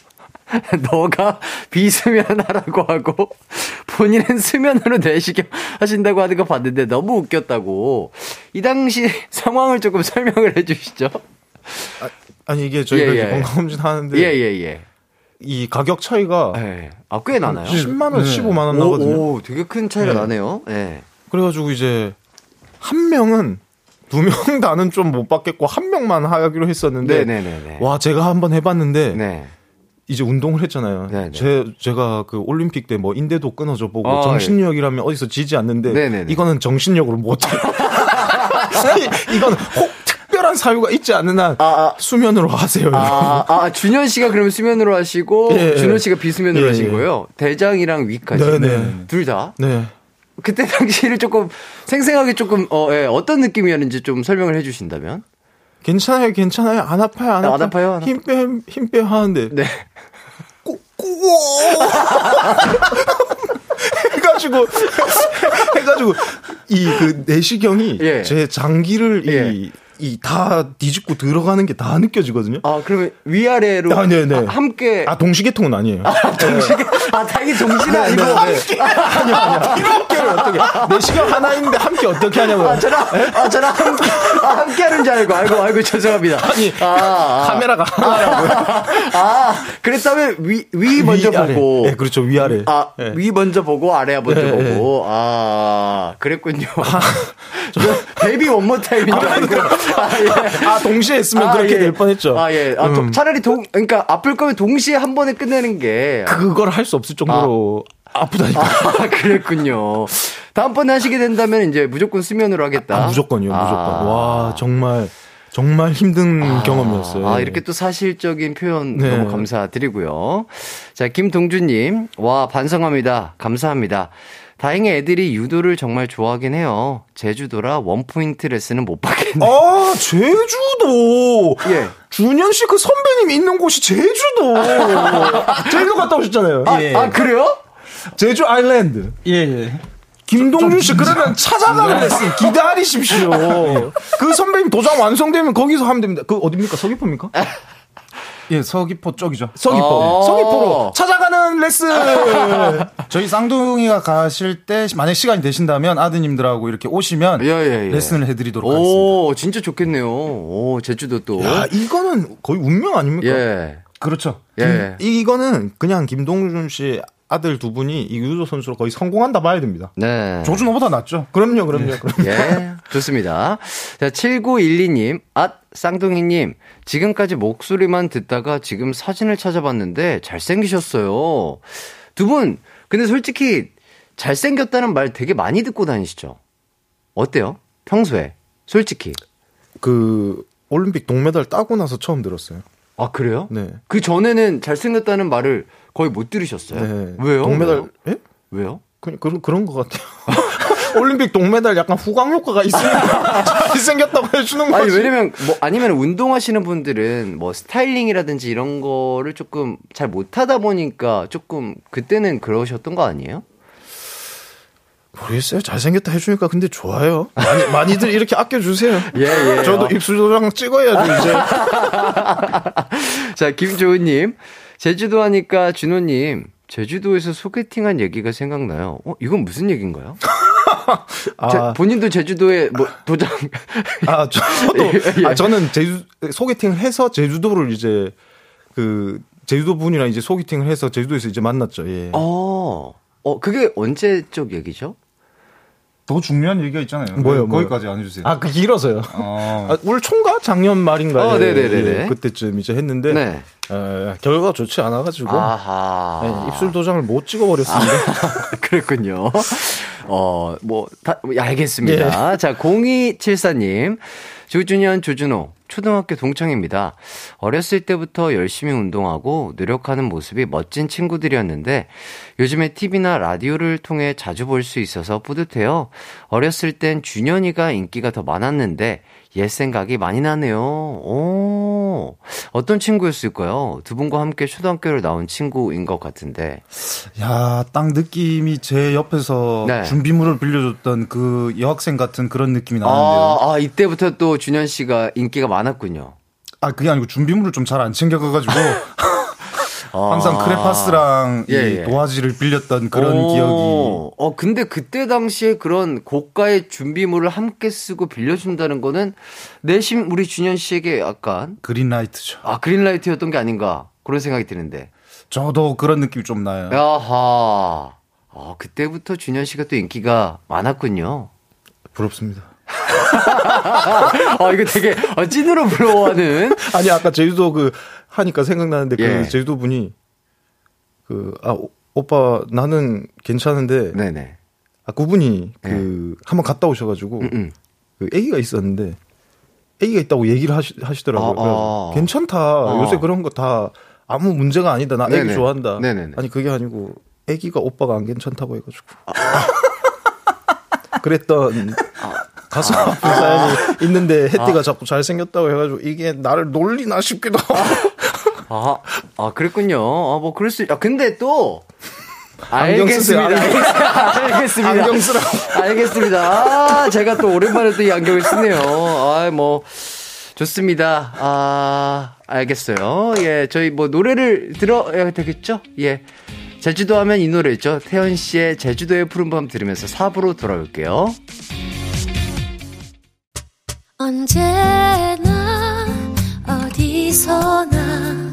*laughs* 너가 비수면 하라고 하고 본인은 수면으로 내시경 하신다고 하는 거 봤는데 너무 웃겼다고. 이 당시 상황을 조금 설명을 해 주시죠. 아 니 이게 저희가 예, 이제 예. 건강검진 하는데 예, 예, 예. 이 가격 차이가 예. 아, 꽤 나나요? 10만 원, 네. 15만 원 오, 나거든요. 오, 되게 큰 차이가 네. 나네요. 예. 그래가지고 이제 한 명은 두 명 다는 좀 못 받겠고 한 명만 하기로 했었는데 네네네네. 와 제가 한번 해봤는데 네. 이제 운동을 했잖아요. 네네. 제 제가 그 올림픽 때 뭐 인대도 끊어져 보고 아, 정신력이라면 어디서 지지 않는데 네네네. 이거는 정신력으로 못해. *laughs* *laughs* 이건 혹 특별한 사유가 있지 않는 한 수면으로 하세요. 아, 아, 준현 씨가 그러면 수면으로 하시고, 예, 예. 준호 씨가 비수면으로 예, 하신 예. 거예요? 대장이랑 위까지. 네네. 둘 다? 네. 그때 당시를 조금 생생하게 조금, 어, 예, 어떤 느낌이었는지 좀 설명을 해 주신다면? 괜찮아요, 괜찮아요. 안 아파요, 안 아, 아파요. 안 아파요, 안힘 빼, 힘 빼 하는데. 네. *laughs* 해가지고 *laughs* 해가지고 이 그 내시경이 예. 제 장기를 예. 이이다 뒤집고 들어가는 게 다 느껴지거든요. 아, 그러면 위아래로. 아, 네네. 아, 함께. 아 동시계통은 아니에요. 동시에. 아, 다행히 동시가 아니고. 네, 네. 아니요, 아니요. 함께를 어떻게? 내시경 하나 있는데 함께 어떻게 하냐고요. 아, 저랑, 아, 저랑 함께, 아, 함께 하는 줄 알고, 아이고, 아이고, 죄송합니다. 아니, 아, 아. 카메라가 하나라고요. 아, 그랬다면 위, 위 먼저 위아래. 보고. 네, 그렇죠 위아래. 아, 네. 위 먼저 보고 아래 먼저 네, 보고. 아, 그랬군요. *laughs* 데뷔 one more time인 줄 알고. 아, 예. 아, 동시에 했으면 그렇게 예. 될 뻔했죠. 아, 예. 아, 도- 음. 차라리 동, 그러니까 아플 거면 동시에 한 번에 끝내는 게. 그걸 할 수 없을 정도로 아. 프다니까 아, 그랬군요. 다음번에 하시게 된다면 이제 무조건 수면으로 하겠다. 아, 무조건이요, 아. 무조건. 와, 정말, 정말 힘든 경험이었어요. 아, 이렇게 또 사실적인 표현 네. 너무 감사드리고요. 자, 김동준님. 와, 반성합니다. 감사합니다. 다행히 애들이 유도를 정말 좋아하긴 해요. 제주도라 원포인트 레슨은 못 받겠네요. 아, 제주도! 예. 준현 씨 그 선배님 있는 곳이 제주도! 제주도 갔다 오셨잖아요. 아, 예. 아, 그래요? 제주 아일랜드. 예, 예. 김동준 씨 그러면 찾아가는 레슨 기다리십시오. 그 선배님 도장 완성되면 거기서 하면 됩니다. 그 어딥니까? 서귀포입니까? *laughs* 예, 서귀포 쪽이죠. 서귀포. 어. 서귀포로 찾아가는 레슨. *laughs* 저희 쌍둥이가 가실 때 만약 시간이 되신다면 아드님들하고 이렇게 오시면 예, 예, 예. 레슨을 해드리도록 하겠습니다. 오, 진짜 좋겠네요. 오, 제주도 또. 야, 이거는 거의 운명 아닙니까? 예. 그렇죠. 예. 김- 이거는 그냥 김동준 씨 아들 두 분이 이 유도 선수로 거의 성공한다 봐야 됩니다. 네. 조준호보다 낫죠. 그럼요, 그럼요. 그럼요. 예, 좋습니다. 자, 7912님, 앗, 쌍둥이님, 지금까지 목소리만 듣다가 지금 사진을 찾아봤는데 잘생기셨어요. 두 분, 근데 솔직히 잘생겼다는 말 되게 많이 듣고 다니시죠? 어때요? 평소에. 솔직히. 그 올림픽 동메달 따고 나서 처음 들었어요. 아, 그래요? 네. 그 전에는 잘생겼다는 말을 거의 못 들으셨어요? 네. 왜요? 동메달 왜요? 예? 왜요? 그냥 그런 그런 것 같아요. *laughs* 올림픽 동메달 약간 후광 효과가 있으니까 *laughs* 잘생겼다고 해주는 거지. 아니 왜냐면 뭐 아니면 운동하시는 분들은 뭐 스타일링이라든지 이런 거를 조금 잘 못하다 보니까 조금 그때는 그러셨던 거 아니에요? 모르겠어요. 잘생겼다 해주니까 근데 좋아요. 많이, 많이들 이렇게 아껴주세요. *laughs* 예, 예. 저도 입술 도장 찍어야죠, 이제. *laughs* 자 김조은님 제주도 하니까 준호님 제주도에서 소개팅한 얘기가 생각나요. 어 이건 무슨 얘기인가요? *laughs* 제- 아, 본인도 제주도에 뭐 도장 아, 저도, 예. 아, 저는 제주, 소개팅을 해서 제주도를 이제, 그, 제주도 분이랑 이제 소개팅을 해서 제주도에서 이제 만났죠, 예. 어, 어 그게 언제 쪽 얘기죠? 더 중요한 얘기가 있잖아요. 뭐요? 거기까지 안 해주세요. 아, 그 길어서요. 어. 아, 올 총각 작년 말인가요? 어, 네네네네. 예, 그때쯤 이제 했는데, 네. 어, 결과가 좋지 않아가지고, 아하. 예, 입술 도장을 못 찍어버렸습니다. *laughs* 그랬군요. 어, 뭐, 다, 예, 알겠습니다. 자, 0274님. 조준현, 조준호. 초등학교 동창입니다. 어렸을 때부터 열심히 운동하고 노력하는 모습이 멋진 친구들이었는데 요즘에 TV나 라디오를 통해 자주 볼 수 있어서 뿌듯해요. 어렸을 땐 준현이가 인기가 더 많았는데 옛 생각이 많이 나네요. 오, 어떤 친구였을까요? 두 분과 함께 초등학교를 나온 친구인 것 같은데. 야, 딱 느낌이 제 옆에서 네. 준비물을 빌려줬던 그 여학생 같은 그런 느낌이 나는데요. 아, 아, 이때부터 또 준현 씨가 인기가 많았군요. 아, 그게 아니고 준비물을 좀 잘 안 챙겨가가지고 아. *laughs* 항상 크레파스랑 예, 이 예. 도화지를 빌렸던 그런 오, 기억이 어, 근데 그때 당시에 그런 고가의 준비물을 함께 쓰고 빌려준다는 거는 내심 우리 준현 씨에게 약간 그린라이트죠. 아, 그린라이트였던 게 아닌가 그런 생각이 드는데. 저도 그런 느낌이 좀 나요. 야하. 아, 그때부터 준현 씨가 또 인기가 많았군요. 부럽습니다. *laughs* 아, 이거 되게 아, 찐으로 부러워하는. 아니, 아까 제주도 그, 하니까 생각나는데, 예. 그 제주도 분이, 그, 아, 오- 오빠, 나는 괜찮은데, 네네. 아, 그분이, 그, 한번 갔다 오셔가지고, 음, 음. 그, 애기가 있었는데, 애기가 있다고 얘기를 하시, 하시더라고요. 아, 아. 괜찮다. 아. 요새 그런 거 다 아무 문제가 아니다. 나 애기 네네. 좋아한다. 네네네. 아니, 그게 아니고, 애기가 오빠가 안 괜찮다고 해가지고. *laughs* 그랬던 가슴 아픈 사연이 있는데 혜띠가 자꾸 잘생겼다고 해가지고 이게 나를 놀리나 싶기도 하고 *laughs* 아, 아, 그랬군요. 아, 뭐, 그럴 수, 있- 아, 근데 또, *laughs* 안경 쓰세요, 알겠습니다. 알겠습니다. 안경 쓰라고. 알겠습니다. 아, 제가 또 오랜만에 또 이 안경을 쓰네요. 아, 뭐, 좋습니다. 아, 알겠어요. 예, 저희 뭐, 노래를 들어야 되겠죠? 예. 제주도 하면 이 노래죠. 태연 씨의 제주도의 푸른밤 들으면서 4부로 돌아올게요. 언제나 어디서나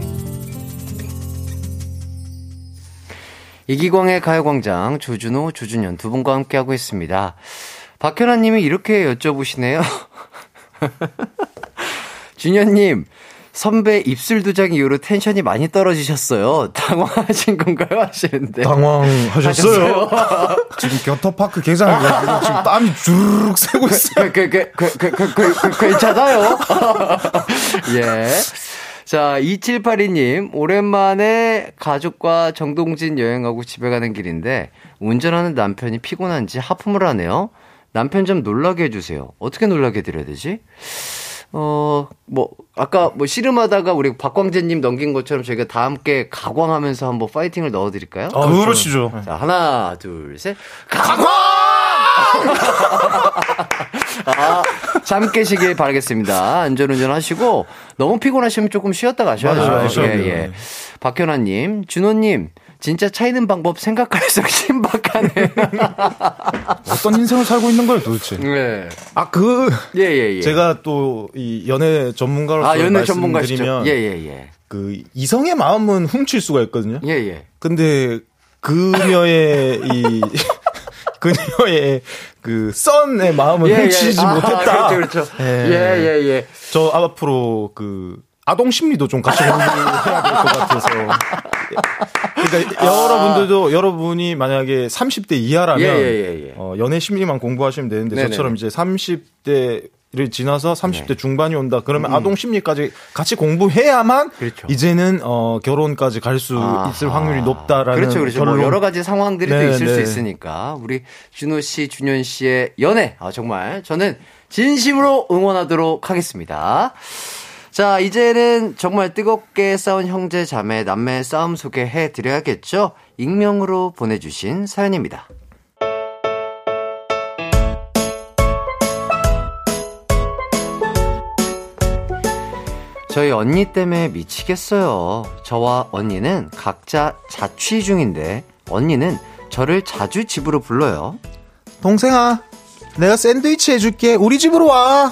이기광의 가요광장 조준호, 조준현 두 분과 함께하고 있습니다. 박현아님이 이렇게 여쭤보시네요. *laughs* 준현님, 선배 입술 두장 이후로 텐션이 많이 떨어지셨어요. 당황하신 건가요? 하시는데. 당황하셨어요? 지금 겨터파크 개장해가지고 지금 땀이 주르륵 새고 있어요. 그, 그, 그, 그, 그, 그, 그, 괜찮아요. *laughs* 예. 자, 2782님, 오랜만에 가족과 정동진 여행하고 집에 가는 길인데, 운전하는 남편이 피곤한지 하품을 하네요. 남편 좀 놀라게 해주세요. 어떻게 놀라게 해드려야 되지? 어, 뭐, 아까 뭐 씨름하다가 우리 박광재님 넘긴 것처럼 저희가 다 함께 가광하면서 한번 파이팅을 넣어드릴까요? 아, 그러시죠. 자, 하나, 둘, 셋. 가광! 아, 잠 깨시길 바라겠습니다. 안전운전 하시고, 너무 피곤하시면 조금 쉬었다 가셔야죠. 맞아요. 예, 예. 박현아님, 준호님, 진짜 차이는 방법 생각할수록 신박하네. 어떤 인생을 살고 있는 거예요, 도대체? 네. 아, 그. 예, 예, 예. 제가 또 이 연애 전문가로서 아, 연애 전문가시죠. 말씀드리면 예, 예, 예. 그 이성의 마음은 훔칠 수가 있거든요. 예, 예. 근데 그녀의 이 그녀의 *laughs* 그 썬의 마음을 예, 예. 훔치지 아, 못했다. 그렇죠, 그렇죠. 예. 예, 예, 예. 저 앞으로 그 아동 심리도 좀 같이 공부해야 될 것 같아서. 그러니까 여러분들도 여러분이 만약에 30대 이하라면 아. 예, 예, 예, 예. 어, 연애 심리만 공부하시면 되는데 네네네. 저처럼 이제 30대 를 지나서 30대 네. 중반이 온다. 그러면 음. 아동 심리까지 같이 공부해야만 그렇죠. 이제는 어, 결혼까지 갈 수. 있을 확률이 높다라는 그렇죠, 그렇죠. 뭐 결론. 여러 가지 상황들이 또 네, 있을 네. 수 있으니까 우리 준호 씨, 준현 씨의 연애 아 정말 저는 진심으로 응원하도록 하겠습니다. 자, 이제는 정말 뜨겁게 싸운 형제 자매 남매 싸움 소개해 드려야겠죠. 익명으로 보내 주신 사연입니다. 저희 언니 때문에 미치겠어요. 저와 언니는 각자 자취 중인데 언니는 저를 자주 집으로 불러요. 동생아, 내가 샌드위치 해줄게. 우리 집으로 와.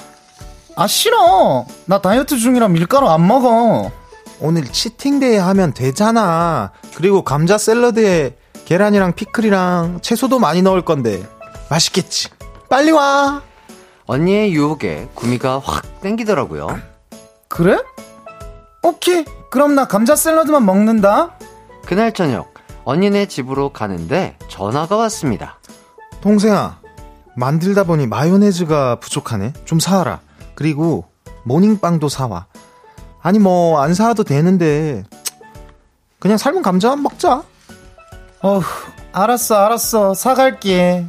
아, 싫어. 나 다이어트 중이라 밀가루 안 먹어. 오늘 치팅데이 하면 되잖아. 그리고 감자 샐러드에 계란이랑 피클이랑 채소도 많이 넣을 건데 맛있겠지. 빨리 와. 언니의 유혹에 구미가 확 땡기더라고요. 그래? 오케이. 그럼 나 감자 샐러드만 먹는다. 그날 저녁 언니네 집으로 가는데 전화가 왔습니다. 동생아, 만들다 보니 마요네즈가 부족하네. 좀 사와라. 그리고 모닝빵도 사와. 아니 뭐 안 사와도 되는데 그냥 삶은 감자 먹자. 어휴, 알았어, 알았어. 사갈게.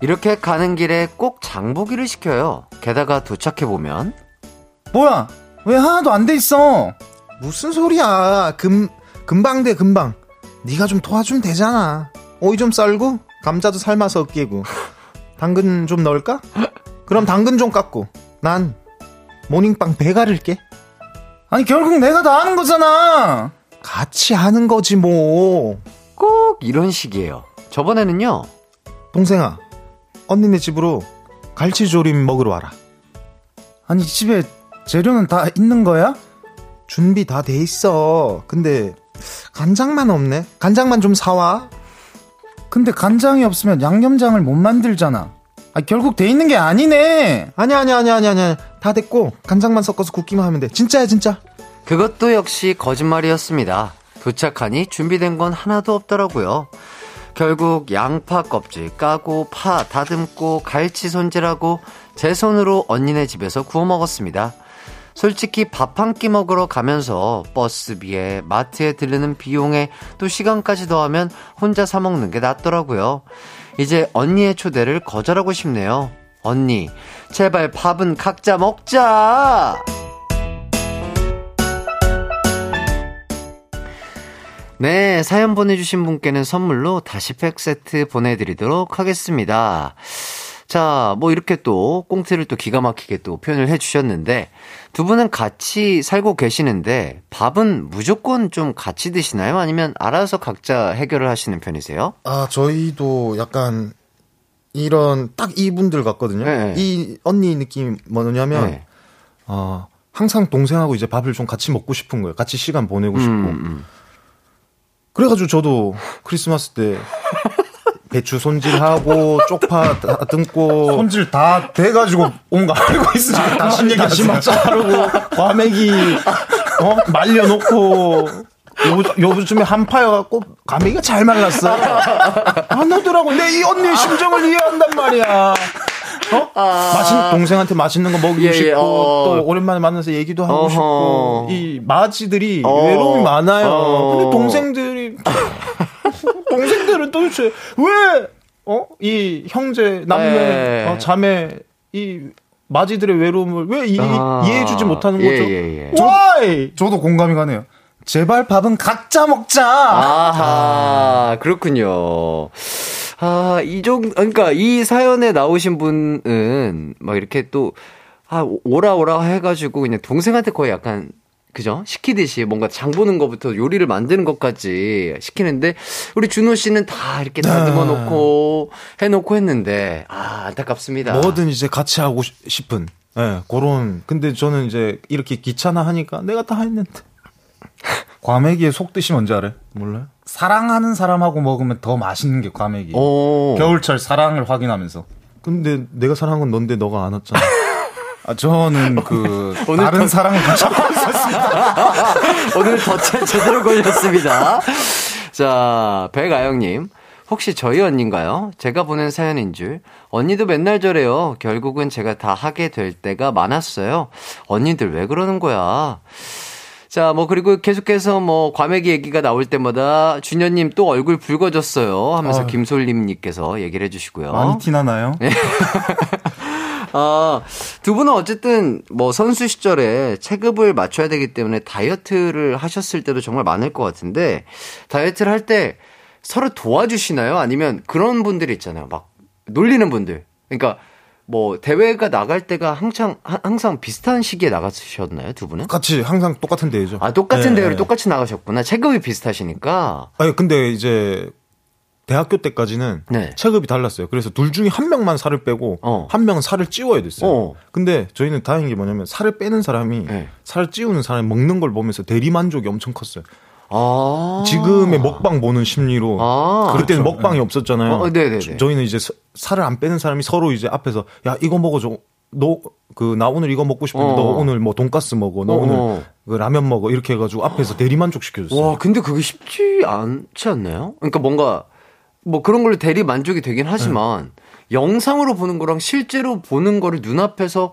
이렇게 가는 길에 꼭 장보기를 시켜요. 게다가 도착해 보면 뭐야? 왜 하나도 안 돼 있어? 무슨 소리야? 금 금방 돼 금방. 네가 좀 도와주면 되잖아. 오이 좀 썰고 감자도 삶아서 으깨고 당근 좀 넣을까? 그럼 당근 좀 깎고 난 모닝빵 배가를 게. 아니, 결국 내가 다 하는 거잖아. 같이 하는 거지 뭐. 꼭 이런 식이에요. 저번에는요. 동생아, 언니네 집으로 갈치조림 먹으러 와라. 아니, 집에 재료는 다 있는 거야? 준비 다 돼 있어. 근데 간장만 없네. 간장만 좀 사와. 근데 간장이 없으면 양념장을 못 만들잖아. 아, 결국 돼 있는 게 아니네. 아니야, 아니야, 아니야, 아니야, 아니야. 다 됐고 간장만 섞어서 굽기만 하면 돼. 진짜야, 진짜. 그것도 역시 거짓말이었습니다. 도착하니 준비된 건 하나도 없더라고요. 결국 양파 껍질 까고 파 다듬고 갈치 손질하고 제 손으로 언니네 집에서 구워 먹었습니다. 솔직히 밥 한 끼 먹으러 가면서 버스비에 마트에 들르는 비용에 또 시간까지 더하면 혼자 사 먹는 게 낫더라고요. 이제 언니의 초대를 거절하고 싶네요. 언니, 제발 밥은 각자 먹자! 네, 사연 보내주신 분께는 선물로 다시 팩 세트 보내드리도록 하겠습니다. 자, 뭐 이렇게 또 꽁트를 또 기가 막히게 또 표현을 해 주셨는데 두 분은 같이 살고 계시는데 밥은 무조건 좀 같이 드시나요? 아니면 알아서 각자 해결을 하시는 편이세요? 아, 저희도 약간 이런 딱 이분들 같거든요. 네. 이 언니 느낌 뭐냐면 네. 어, 항상 동생하고 이제 밥을 좀 같이 먹고 싶은 거예요. 같이 시간 보내고 싶고. 음, 그래가지고 저도 크리스마스 때 *laughs* 배추 손질하고 *laughs* 쪽파 다 듬고 손질 다 돼가지고 온 거 알고 있으지. 다시 얘기 다시마 자르고 과메기 어 말려놓고 요, 요즘에 한파여갖고 과메기가 잘 말랐어. 안 오더라고. 내 이 언니의 심정을 이해한단 말이야. 어? 맛있 동생한테 맛있는 거 먹이고 예, 예, 싶고 어. 또 오랜만에 만나서 얘기도 하고 어허. 싶고 이 마지들이 어. 외로움이 많아요. 어. 근데 동생들이 *laughs* 동생들은 도대체 왜 어? 이 형제, 남매, 네. 어, 자매 이 마지들의 외로움을 왜 이, 아. 해해주지 못하는 예, 거죠? 예, 예. Why? 저도 공감이 가네요. 제발 밥은 각자 먹자. 아하, 그렇군요. 아, 이 정도, 그러니까 이 사연에 나오신 분은 막 이렇게 또, 아, 오라 오라 해가지고 그냥 동생한테 거의 약간, 그죠? 시키듯이 뭔가 장 보는 것부터 요리를 만드는 것까지 시키는데, 우리 준호 씨는 다 이렇게 다듬어 놓고, 해놓고 했는데, 아, 안타깝습니다. 뭐든 이제 같이 하고 시- 싶은, 예, 그런. 근데 저는 이제 이렇게 귀찮아 하니까 내가 다 했는데. 과메기의 속뜻이 뭔지 알아요? 몰라요? 사랑하는 사람하고 먹으면 더 맛있는 게 과메기. 오. 겨울철 사랑을 확인하면서. 근데 내가 사랑한 건 넌데 너가 안 왔잖아. *laughs* 아, 저는 *laughs* 그 오늘 다른 더- 사랑을 가지고 있었습니다. *laughs* 오늘 더 제- 제대로 걸렸습니다. 자, 백아영님. 혹시 저희 언니인가요? 제가 보낸 사연인 줄. 언니도 맨날 저래요. 결국은 제가 다 하게 될 때가 많았어요. 언니들 왜 그러는 거야? 자, 뭐, 그리고 계속해서 뭐, 과메기 얘기가 나올 때마다 준현님 또 얼굴 붉어졌어요. 하면서. 김솔림님께서 얘기를 해주시고요. 많이 티나나요? *laughs* 아, 두 분은 어쨌든 뭐 선수 시절에 체급을 맞춰야 되기 때문에 다이어트를 하셨을 때도 정말 많을 것 같은데 다이어트를 할 때 서로 도와주시나요? 아니면 그런 분들이 있잖아요. 막 놀리는 분들. 그러니까 뭐 대회가 나갈 때가 항상 하- 항상 비슷한 시기에 나가셨나요, 두 분은? 같이 항상 똑같은 대회죠. 아, 똑같은 네, 대회를 네. 똑같이 나가셨구나. 체급이 비슷하시니까. 아니, 근데 이제 대학교 때까지는 네. 체급이 달랐어요. 그래서 둘 중에 한 명만 살을 빼고 어. 한 명은 살을 찌워야 됐어요. 어. 근데 저희는 다행인 게 뭐냐면 살을 빼는 사람이 네. 살을 찌우는 사람이 먹는 걸 보면서 대리 만족이 엄청 컸어요. 아. 지금의 먹방 보는 심리로 아. 그때는 먹방이 없었잖아요. 어, 네네네. 저- 저희는 이제 서- 살을 안 빼는 사람이 서로 이제 앞에서 야 이거 먹어 줘. 너 그 나 오늘 이거 먹고 싶은데 어. 너 오늘 뭐 돈가스 먹어. 너 어, 오늘 어. 그 라면 먹어. 이렇게 해 가지고 앞에서 대리 만족 시켜 줬어요. 와, 근데 그게 쉽지 않지 않나요? 그러니까 뭔가 뭐 그런 걸로 대리 만족이 되긴 하지만 영상으로 보는 거랑 실제로 보는 거를 눈앞에서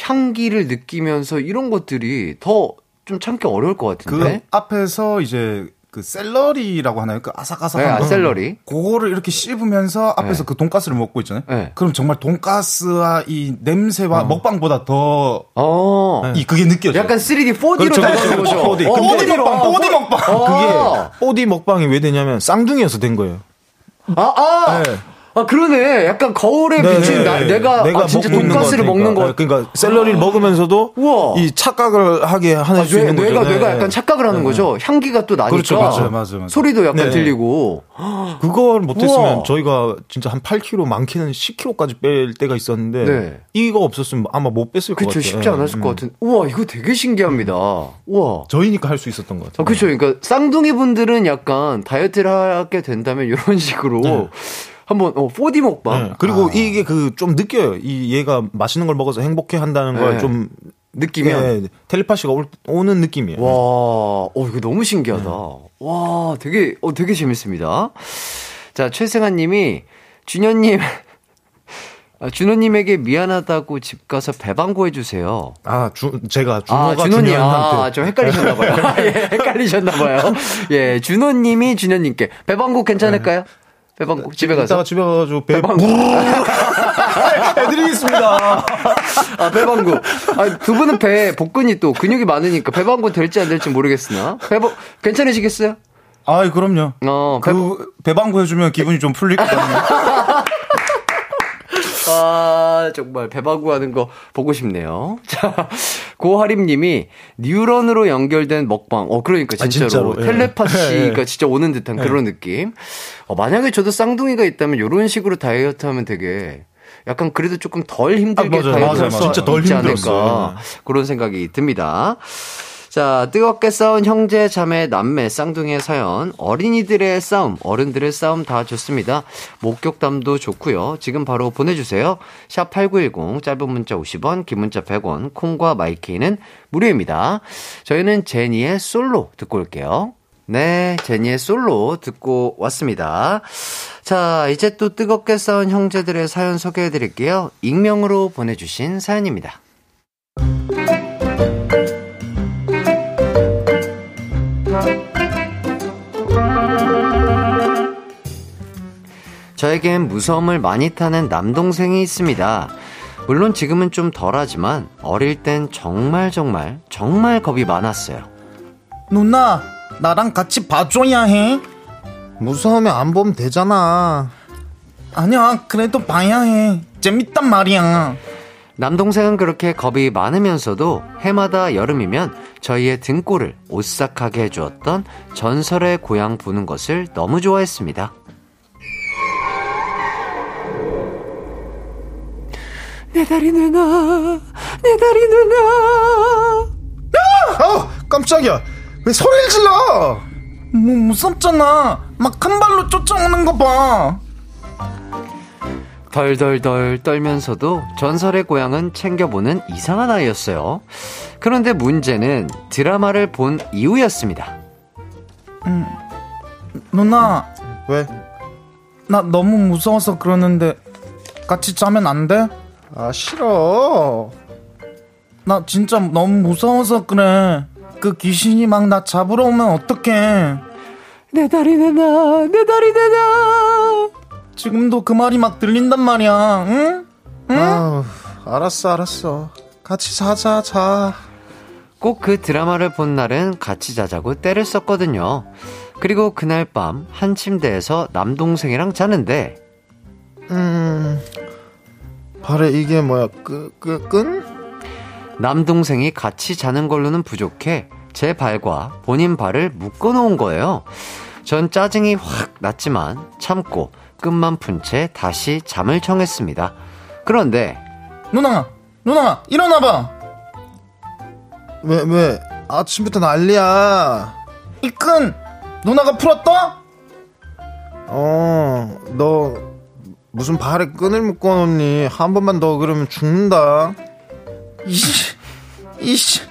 향기를 느끼면서 이런 것들이 더 좀 참기 어려울 것그 같은데. 앞에서 이제 그 샐러리라고 하나요? 그 아삭아삭한 네, 거. 샐러리. 그거를 이렇게 씹으면서 앞에서 네. 그 돈가스를 먹고 있잖아요. 네. 그럼 정말 돈가스와 이 냄새와 먹방보다 더이 어. 그게 느껴져요. 약간 3D, 4D로 그렇죠, 나가는 그렇죠. 거죠. 4D. 어, 근데 4D 로. 먹방, 4D 먹방. 아. 그게 4D 먹방이 왜 되냐면 쌍둥이여서 된 거예요. 아, 아. 네. 아, 그러네. 약간 거울에 네, 비친 네, 나, 네. 내가, 아, 진짜 돈가스를. 먹는 거. 네, 그러니까 샐러리를 먹으면서 우와. 이 착각을 하게 하는 아, 수 뇌, 있는 거죠. 뇌가, 네, 뇌가 네. 약간 착각을 하는 거죠. 향기가 또 나니까. 그렇죠, 그렇죠. 맞아요, 맞아요. 소리도 약간 네. 들리고. 그걸 못했으면. 저희가 진짜 한 8kg, 많게는 10kg까지 뺄 때가 있었는데 네. 이거 없었으면 아마 못 뺐을 것 그쵸, 같아요. 쉽지 않았을 음. 것 같은. 우와, 이거 되게 신기합니다. 우와. 저희니까 할 수 있었던 것 같아요. 아, 그쵸. 그러니까 쌍둥이 분들은 약간 다이어트를 하게 된다면 이런 식으로 네. 한번 어, 4D 먹방. 네. 그리고 아, 이게 그 좀 느껴요. 이 얘가 맛있는 걸 먹어서 행복해 한다는 네. 걸좀 느끼면 텔레파시가 올- 오는 느낌이에요. 와, 어, 이거 너무 신기하다. 와, 되게, 어, 되게 재밌습니다. 자, 최승아 님이, 준현 님, *laughs* 아, 준호님에게 미안하다고 집 가서 배방구 해주세요. 아, 주, 제가 아, 준호가 준호님, 준현한테 아, 좀 헷갈리셨나봐요. *laughs* 예, 헷갈리셨나봐요. 예, 준호님이 준현님께, 배방구 괜찮을까요? 배방구, 집에 가서. 이따가 집에 가가지고 배, 배방구. *laughs* 해드리겠습니다. 아, 배방구. 아, 두 분은 배, 복근이 또 근육이 많으니까 배방구 될지 안 될지 모르겠으나. 배방, 괜찮으시겠어요? 아, 그럼요. 어, 배, 그 배방구 해주면 기분이 좀 풀릴 것 같네요. *laughs* 아, 정말 배바구 하는 거 보고 싶네요. *laughs* 자, 고하림 님이 뉴런으로 연결된 먹방. 어, 그러니까 아, 진짜로. 진짜로, 예. 텔레파시가 예, 예. 진짜 오는 듯한 예. 그런 느낌. 어, 만약에 저도 쌍둥이가 있다면 이런 식으로 다이어트 하면 되게 약간 그래도 조금 덜 힘들게 아, 맞아요. 다이어트 맞아요. 진짜 덜 힘들었어요. 않을까. 그런 생각이 듭니다. 자, 뜨겁게 싸운 형제, 자매, 남매, 쌍둥이의 사연, 어린이들의 싸움, 어른들의 싸움 다 좋습니다. 목격담도 좋고요. 지금 바로 보내주세요. 샵 8910, 짧은 문자 50원, 긴 문자 100원, 콩과 마이케이는 무료입니다. 저희는 제니의 솔로 듣고 올게요. 네, 제니의 솔로 듣고 왔습니다. 자, 이제 또 뜨겁게 싸운 형제들의 사연 소개해 드릴게요. 익명으로 보내주신 사연입니다. 저에겐 무서움을 많이 타는 남동생이 있습니다. 물론 지금은 좀 덜하지만 어릴 땐 정말 정말 정말 겁이 많았어요. 누나, 나랑 같이 봐줘야 해. 무서우면 안 보면 되잖아. 아니야, 그래도 봐야 해. 재밌단 말이야. 남동생은 그렇게 겁이 많으면서도 해마다 여름이면 저희의 등골을 오싹하게 해주었던 전설의 고향 보는 것을 너무 좋아했습니다. 내 다리 누나, 내 다리 누나. 어, 깜짝이야. 왜 소리를 질러? 뭐 무섭잖아. 막 한 발로 쫓아오는 거 봐. 덜덜덜 떨면서도 전설의 고향은 챙겨보는 이상한 아이였어요. 그런데 문제는 드라마를 본 이후였습니다. 음, 누나. 왜? 나 너무 무서워서 그러는데 같이 자면 안 돼? 아, 싫어. 나 진짜 너무 무서워서 그래. 그 귀신이 막 나 잡으러 오면 어떡해. 내 다리 내놔, 내 다리 내놔. 지금도 그 말이 막 들린단 말이야, 응? 응? 아우, 알았어, 알았어. 같이 자자, 자. 꼭 그 드라마를 본 날은 같이 자자고 때를 썼거든요. 그리고 그날 밤 한 침대에서 남동생이랑 자는데 음, 발에 이게 뭐야, 끄, 끄, 끈? 남동생이 같이 자는 걸로는 부족해 제 발과 본인 발을 묶어 놓은 거예요. 전 짜증이 확 났지만 참고 끝만 푼 채 다시 잠을 청했습니다. 그런데 누나, 누나, 일어나 봐. 왜, 왜, 아침부터 난리야. 이 끈, 누나가 풀었다? 어, 너, 무슨 발에 끈을 묶어 놓니? 한 번만 더 그러면 죽는다. 이씨, 이씨,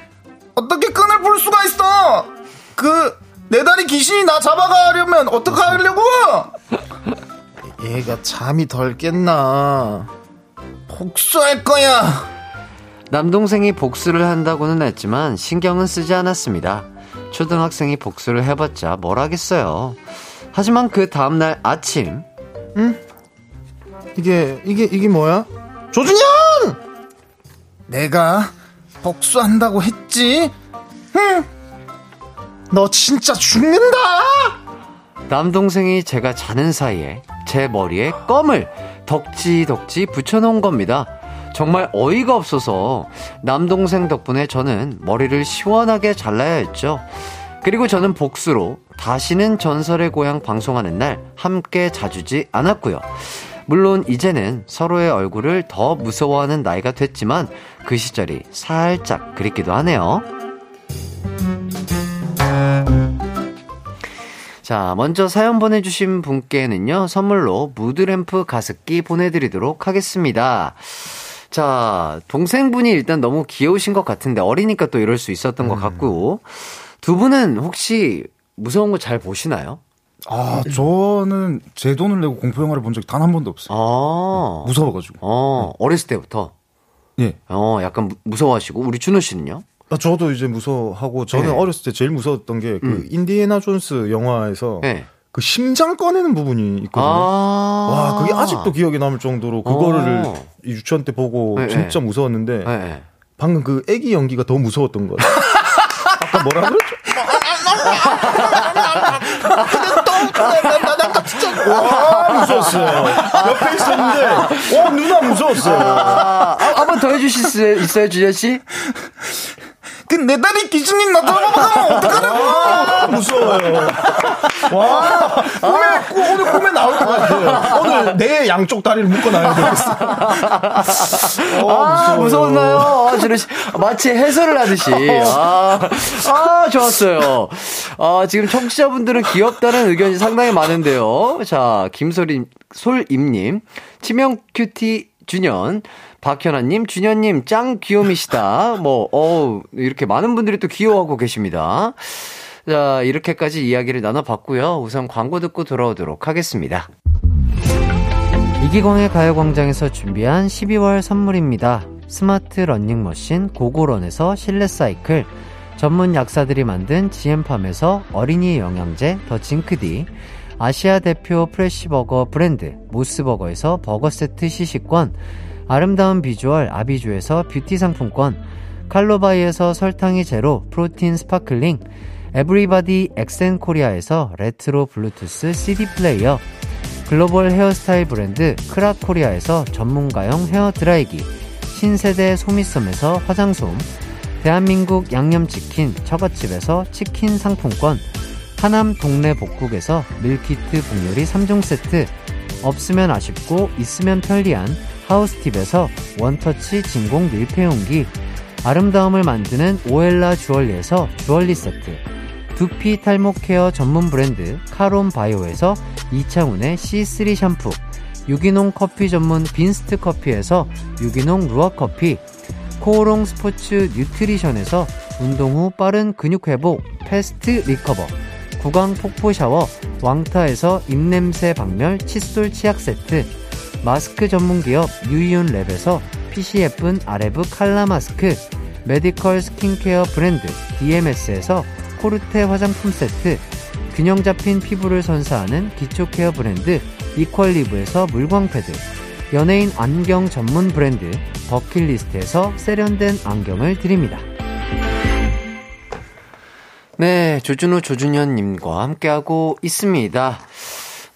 어떻게 끈을 풀 수가 있어? 그, 내 다리 귀신이 나 잡아가려면 어떡하려고? 얘가 잠이 덜 깼나. 복수할 거야. 남동생이 복수를 한다고는 했지만 신경은 쓰지 않았습니다. 초등학생이 복수를 해봤자 뭘 하겠어요. 하지만 그 다음날 아침 응? 이게, 이게, 이게 뭐야? 조준현! 내가 복수한다고 했지? 응! 너 진짜 죽는다! 남동생이 제가 자는 사이에 제 머리에 껌을 덕지덕지 붙여놓은 겁니다. 정말 어이가 없어서 남동생 덕분에 저는 머리를 시원하게 잘라야 했죠. 그리고 저는 복수로 다시는 전설의 고향 방송하는 날 함께 자주지 않았고요. 물론 이제는 서로의 얼굴을 더 무서워하는 나이가 됐지만 그 시절이 살짝 그립기도 하네요. 자, 먼저 사연 보내주신 분께는요, 선물로 무드램프 가습기 보내드리도록 하겠습니다. 자, 동생분이 일단 너무 귀여우신 것 같은데, 어리니까 또 이럴 수 있었던 것 같고, 두 분은 혹시 무서운 거 잘 보시나요? 아, 저는 제 돈을 내고 공포 영화를 본 적이 단 한 번도 없어요. 아. 무서워가지고. 어, 어렸을 때부터? 예. 어, 약간 무, 무서워하시고, 우리 준호 씨는요? 아, 저도 이제 무서워하고, 저는 네. 어렸을 때 제일 무서웠던 게, 그, 음. 인디애나 존스 영화에서, 네. 그 심장 꺼내는 부분이 있거든요. 아. 와, 그게 아직도 기억에 남을 정도로, 그거를 어. 유치원 때 보고 네, 진짜 네. 무서웠는데, 네. 방금 그 애기 연기가 더 무서웠던 거예요. *laughs* 아까 뭐라 그랬죠? *laughs* 와, 무서웠어요. 옆에 있었는데, 어, 누나 무서웠어요. 아, 한번 더 해주실 수 있어요, 주현 씨? 그내 다리 귀신이 나타나면 어떡하냐고! 무서워요. 와, 꿈에, 꾸- 오늘 꿈에 나올 것 같아요. 오늘 내 양쪽 다리를 묶어놔야 되겠어. 아, 무서웠나요? 아. 마치 해설을 하듯이. 아, 아, 좋았어요. 아, 지금 청취자분들은 귀엽다는 의견이 상당히 많은데요. 자, 김소림, 솔임님, 치명 큐티 준현, 박현아님, 준현님, 짱 귀요미시다. 뭐, 어우, 이렇게 많은 분들이 또 귀여워하고 계십니다. 자, 이렇게까지 이야기를 나눠봤고요. 우선 광고 듣고 돌아오도록 하겠습니다. 이기광의 가요광장에서 준비한 12월 선물입니다. 스마트 러닝머신 고고런에서 실내 사이클, 전문 약사들이 만든 지엠팜에서 어린이 영양제 더 징크디, 아시아 대표 프레시버거 브랜드 모스버거에서 버거 세트 시식권, 아름다운 비주얼 아비주에서 뷰티 상품권, 칼로바이에서 설탕이 제로 프로틴 sparkling, 에브리바디 엑센 코리아에서 레트로 블루투스 CD 플레이어, 글로벌 헤어스타일 브랜드 크라코리아에서 전문가용 헤어 드라이기, 신세대 소미섬에서 화장솜, 대한민국 양념치킨 처갓집에서 치킨 상품권, 하남 동네 복국에서 밀키트 복요리 3종 세트, 없으면 아쉽고 있으면 편리한 하우스팁에서 원터치 진공 밀폐용기, 아름다움을 만드는 오엘라 주얼리에서 주얼리 세트, 두피 탈모 케어 전문 브랜드 카론 바이오에서 이창훈의 C3 샴푸, 유기농 커피 전문 빈스트 커피에서 유기농 루아 커피, 코오롱 스포츠 뉴트리션에서 운동 후 빠른 근육 회복 패스트 리커버, 구강 폭포 샤워 왕타에서 입냄새 박멸 칫솔 치약 세트, 마스크 전문 기업 유이온 랩에서 핏이 예쁜 아레브 칼라 마스크, 메디컬 스킨케어 브랜드 DMS에서 코르테 화장품 세트, 균형 잡힌 피부를 선사하는 기초 케어 브랜드 이퀄리브에서 물광 패드, 연예인 안경 전문 브랜드 버킷리스트에서 세련된 안경을 드립니다. 네, 조준호 조준현님과 함께하고 있습니다.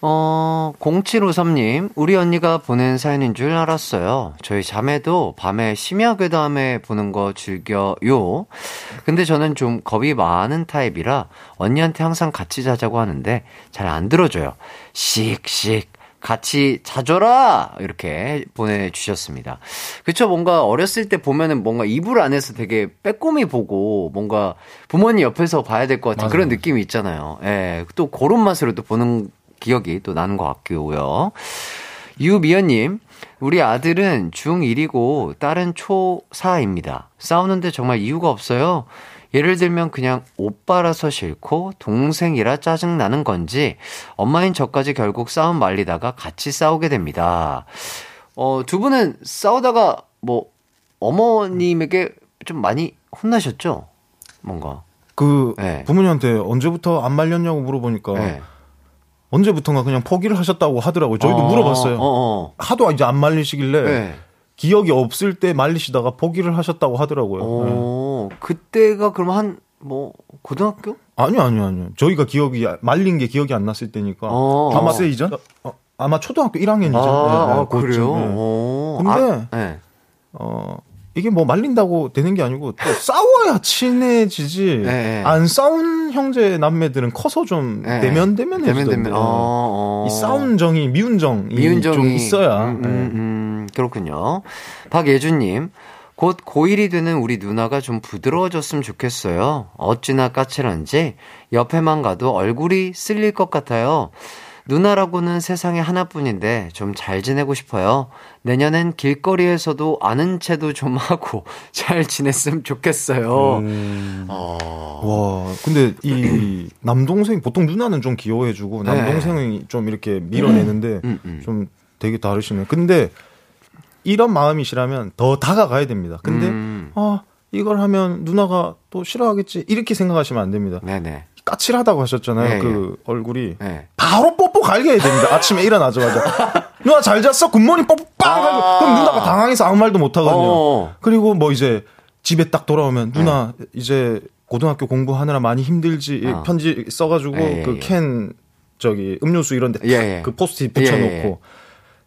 어, 0753님, 우리 언니가 보낸 사연인 줄 알았어요. 저희 자매도 밤에 심야 괴담에 보는 거 즐겨요. 근데 저는 좀 겁이 많은 타입이라 언니한테 항상 같이 자자고 하는데 잘 안 들어줘요. 씩씩. 같이 자줘라! 이렇게 보내주셨습니다. 그쵸, 뭔가 어렸을 때 보면은 뭔가 이불 안에서 되게 빼꼼히 보고 뭔가 부모님 옆에서 봐야 될 것 같은 그런 느낌이 있잖아요. 예, 또 그런 맛으로 또 보는 기억이 또 나는 것 같고요. 유미연님, 우리 아들은 중1이고 딸은 초4입니다. 싸우는데 정말 이유가 없어요. 예를 들면 그냥 오빠라서 싫고 동생이라 짜증나는 건지 엄마인 저까지 결국 싸움 말리다가 같이 싸우게 됩니다. 어, 두 분은 싸우다가 뭐 어머님에게 좀 많이 혼나셨죠? 뭔가. 그 네. 부모님한테 언제부터 안 말렸냐고 물어보니까 네. 언제부턴가 그냥 포기를 하셨다고 하더라고요. 저희도 어, 물어봤어요. 어, 어. 하도 이제 안 말리시길래 네. 기억이 없을 때 말리시다가 포기를 하셨다고 하더라고요. 네. 어, 그때가 그럼 한, 뭐, 고등학교? 아니요, 아니요, 아니요. 저희가 기억이 말린 게 기억이 안 났을 때니까 어. 아마 세 이전? 어, 아마 초등학교 1학년이죠. 아, 아, 그래요? 네. 어. 근데 아, 네. 어 이게 뭐 말린다고 되는 게 아니고 또 싸워야 친해지지. 네. 안 싸운 형제 남매들은 커서 좀 네. 대면 대면해지던데. 대면, 대면. 어, 어. 이 싸운 정이 미운 정이 미운 정이 좀 있어야. 음, 네. 음, 음, 그렇군요. 박예준님, 곧 고1이 되는 우리 누나가 좀 부드러워졌으면 좋겠어요. 어찌나 까칠한지 옆에만 가도 얼굴이 쓸릴 것 같아요. 누나라고는 세상에 하나뿐인데 좀 잘 지내고 싶어요. 내년엔 길거리에서도 아는 체도 좀 *laughs* 하고 잘 지냈으면 좋겠어요. 음. 어. 와, 근데 이 *clears throat* 남동생 보통 누나는 좀 귀여워해주고 네. 남동생이 좀 이렇게 밀어내는데 음, 음. 좀 되게 다르시네. 근데 이런 마음이시라면 더 다가가야 됩니다. 근데 음. 아 이걸 하면 누나가 또 싫어하겠지 이렇게 생각하시면 안 됩니다. 네네. 까칠하다고 하셨잖아요. 네, 그 얼굴이 네. 바로 뽀뽀 갈겨야 됩니다. 아침에 일어나자마자 *laughs* 누나 잘 잤어? 굿모닝 뽀뽀 빵 갈겨. 그럼 누나가 당황해서 아무 말도 못 하거든요. 어. 그리고 뭐 이제 집에 딱 돌아오면 누나 이제 고등학교 공부하느라 많이 힘들지 어. 편지 써가지고 예, 예, 그캔 저기 음료수 이런 데그 예, 예. 포스트잇 붙여놓고 예, 예.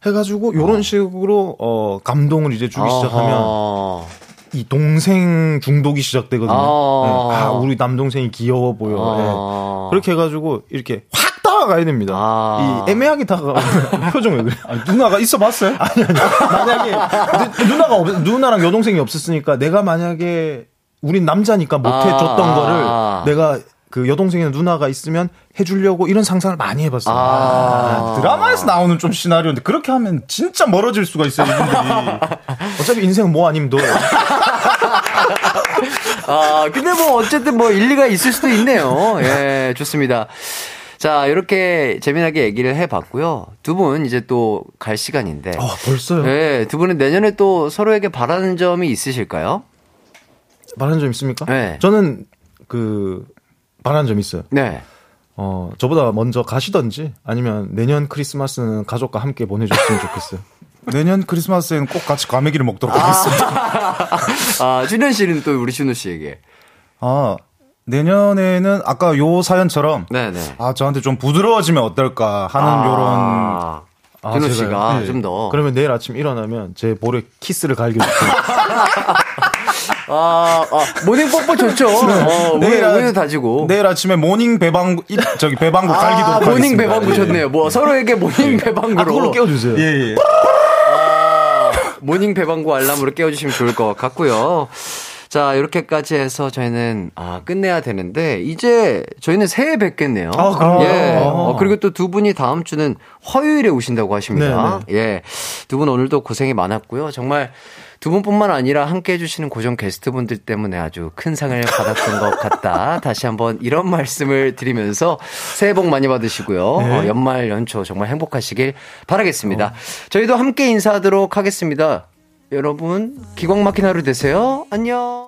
해가지고 요런 식으로 어 감동을 이제 주기 시작하면 어허. 이 동생 중독이 시작되거든요. 아. 네. 아, 우리 남동생이 귀여워 보여. 아. 네. 그렇게 해가지고 이렇게 확 다가가야 됩니다. 아. 이 애매하게 다가가는 표정 왜 그래? 아니, 누나가 있어 봤어요? 아니 아니. 만약에 누, 누나가 없, 누나랑 여동생이 없었으니까 내가 만약에 우린 남자니까 못 해줬던 아. 거를 내가 그 여동생이나 누나가 있으면 해주려고 이런 상상을 많이 해봤어요. 아. 드라마에서 나오는 좀 시나리오인데 그렇게 하면 진짜 멀어질 수가 있어요, 이분들이. *laughs* 어차피 인생 뭐 아니면 너. *laughs* 아, 근데 뭐 어쨌든 뭐 일리가 있을 수도 있네요. 예, 좋습니다. 자, 이렇게 재미나게 얘기를 해봤고요. 두 분 이제 또 갈 시간인데. 아, 벌써요? 예, 두 분은 내년에 또 서로에게 바라는 점이 있으실까요? 바라는 점 있습니까? 네. 저는 그 바라는 점 있어요. 네. 어, 저보다 먼저 가시던지 아니면 내년 크리스마스는 가족과 함께 보내줬으면 좋겠어요. *laughs* 내년 크리스마스에는 꼭 같이 과메기를 먹도록 하겠습니다. *laughs* 아, 준현 씨는 또 우리 준호 씨에게. 아, 내년에는 아까 요 사연처럼 네네. 아, 저한테 좀 부드러워지면 어떨까 하는 아, 아, 준호? 씨가 네. 좀 더. 그러면 내일 아침 일어나면 제 볼에 키스를 갈겨 주세요. *laughs* 아, 아, morning 뽀뽀 좋죠. *laughs* 어, 우유, 내일 아- 우유 다지고. 내일 아침에 morning 배방구 이- 저기 배방구 아, 갈기도록 morning 하겠습니다. 배방구 예. 좋네요. 뭐 서로에게 morning 배방구로. 아, 그걸로 깨워주세요. 예, 예. 아, morning 배방구 알람으로 깨워주시면 좋을 것 같고요. 자, 이렇게까지 해서 저희는, 아, 끝내야 되는데, 이제 저희는 새해 뵙겠네요. 아, 그럼요. 예. 아. 어, 그리고 또 두 분이 다음 주는 화요일에 오신다고 하십니다. 예. 두 분 오늘도 고생이 많았고요. 정말 두 분뿐만 아니라 함께 해주시는 고정 게스트분들 때문에 아주 큰 상을 받았던 것 같다. *laughs* 다시 한번 이런 말씀을 드리면서 새해 복 많이 받으시고요. 어, 연말 연초 정말 행복하시길 바라겠습니다. 저희도 함께 인사하도록 하겠습니다. 여러분, 기광 막힌 하루 되세요. 안녕.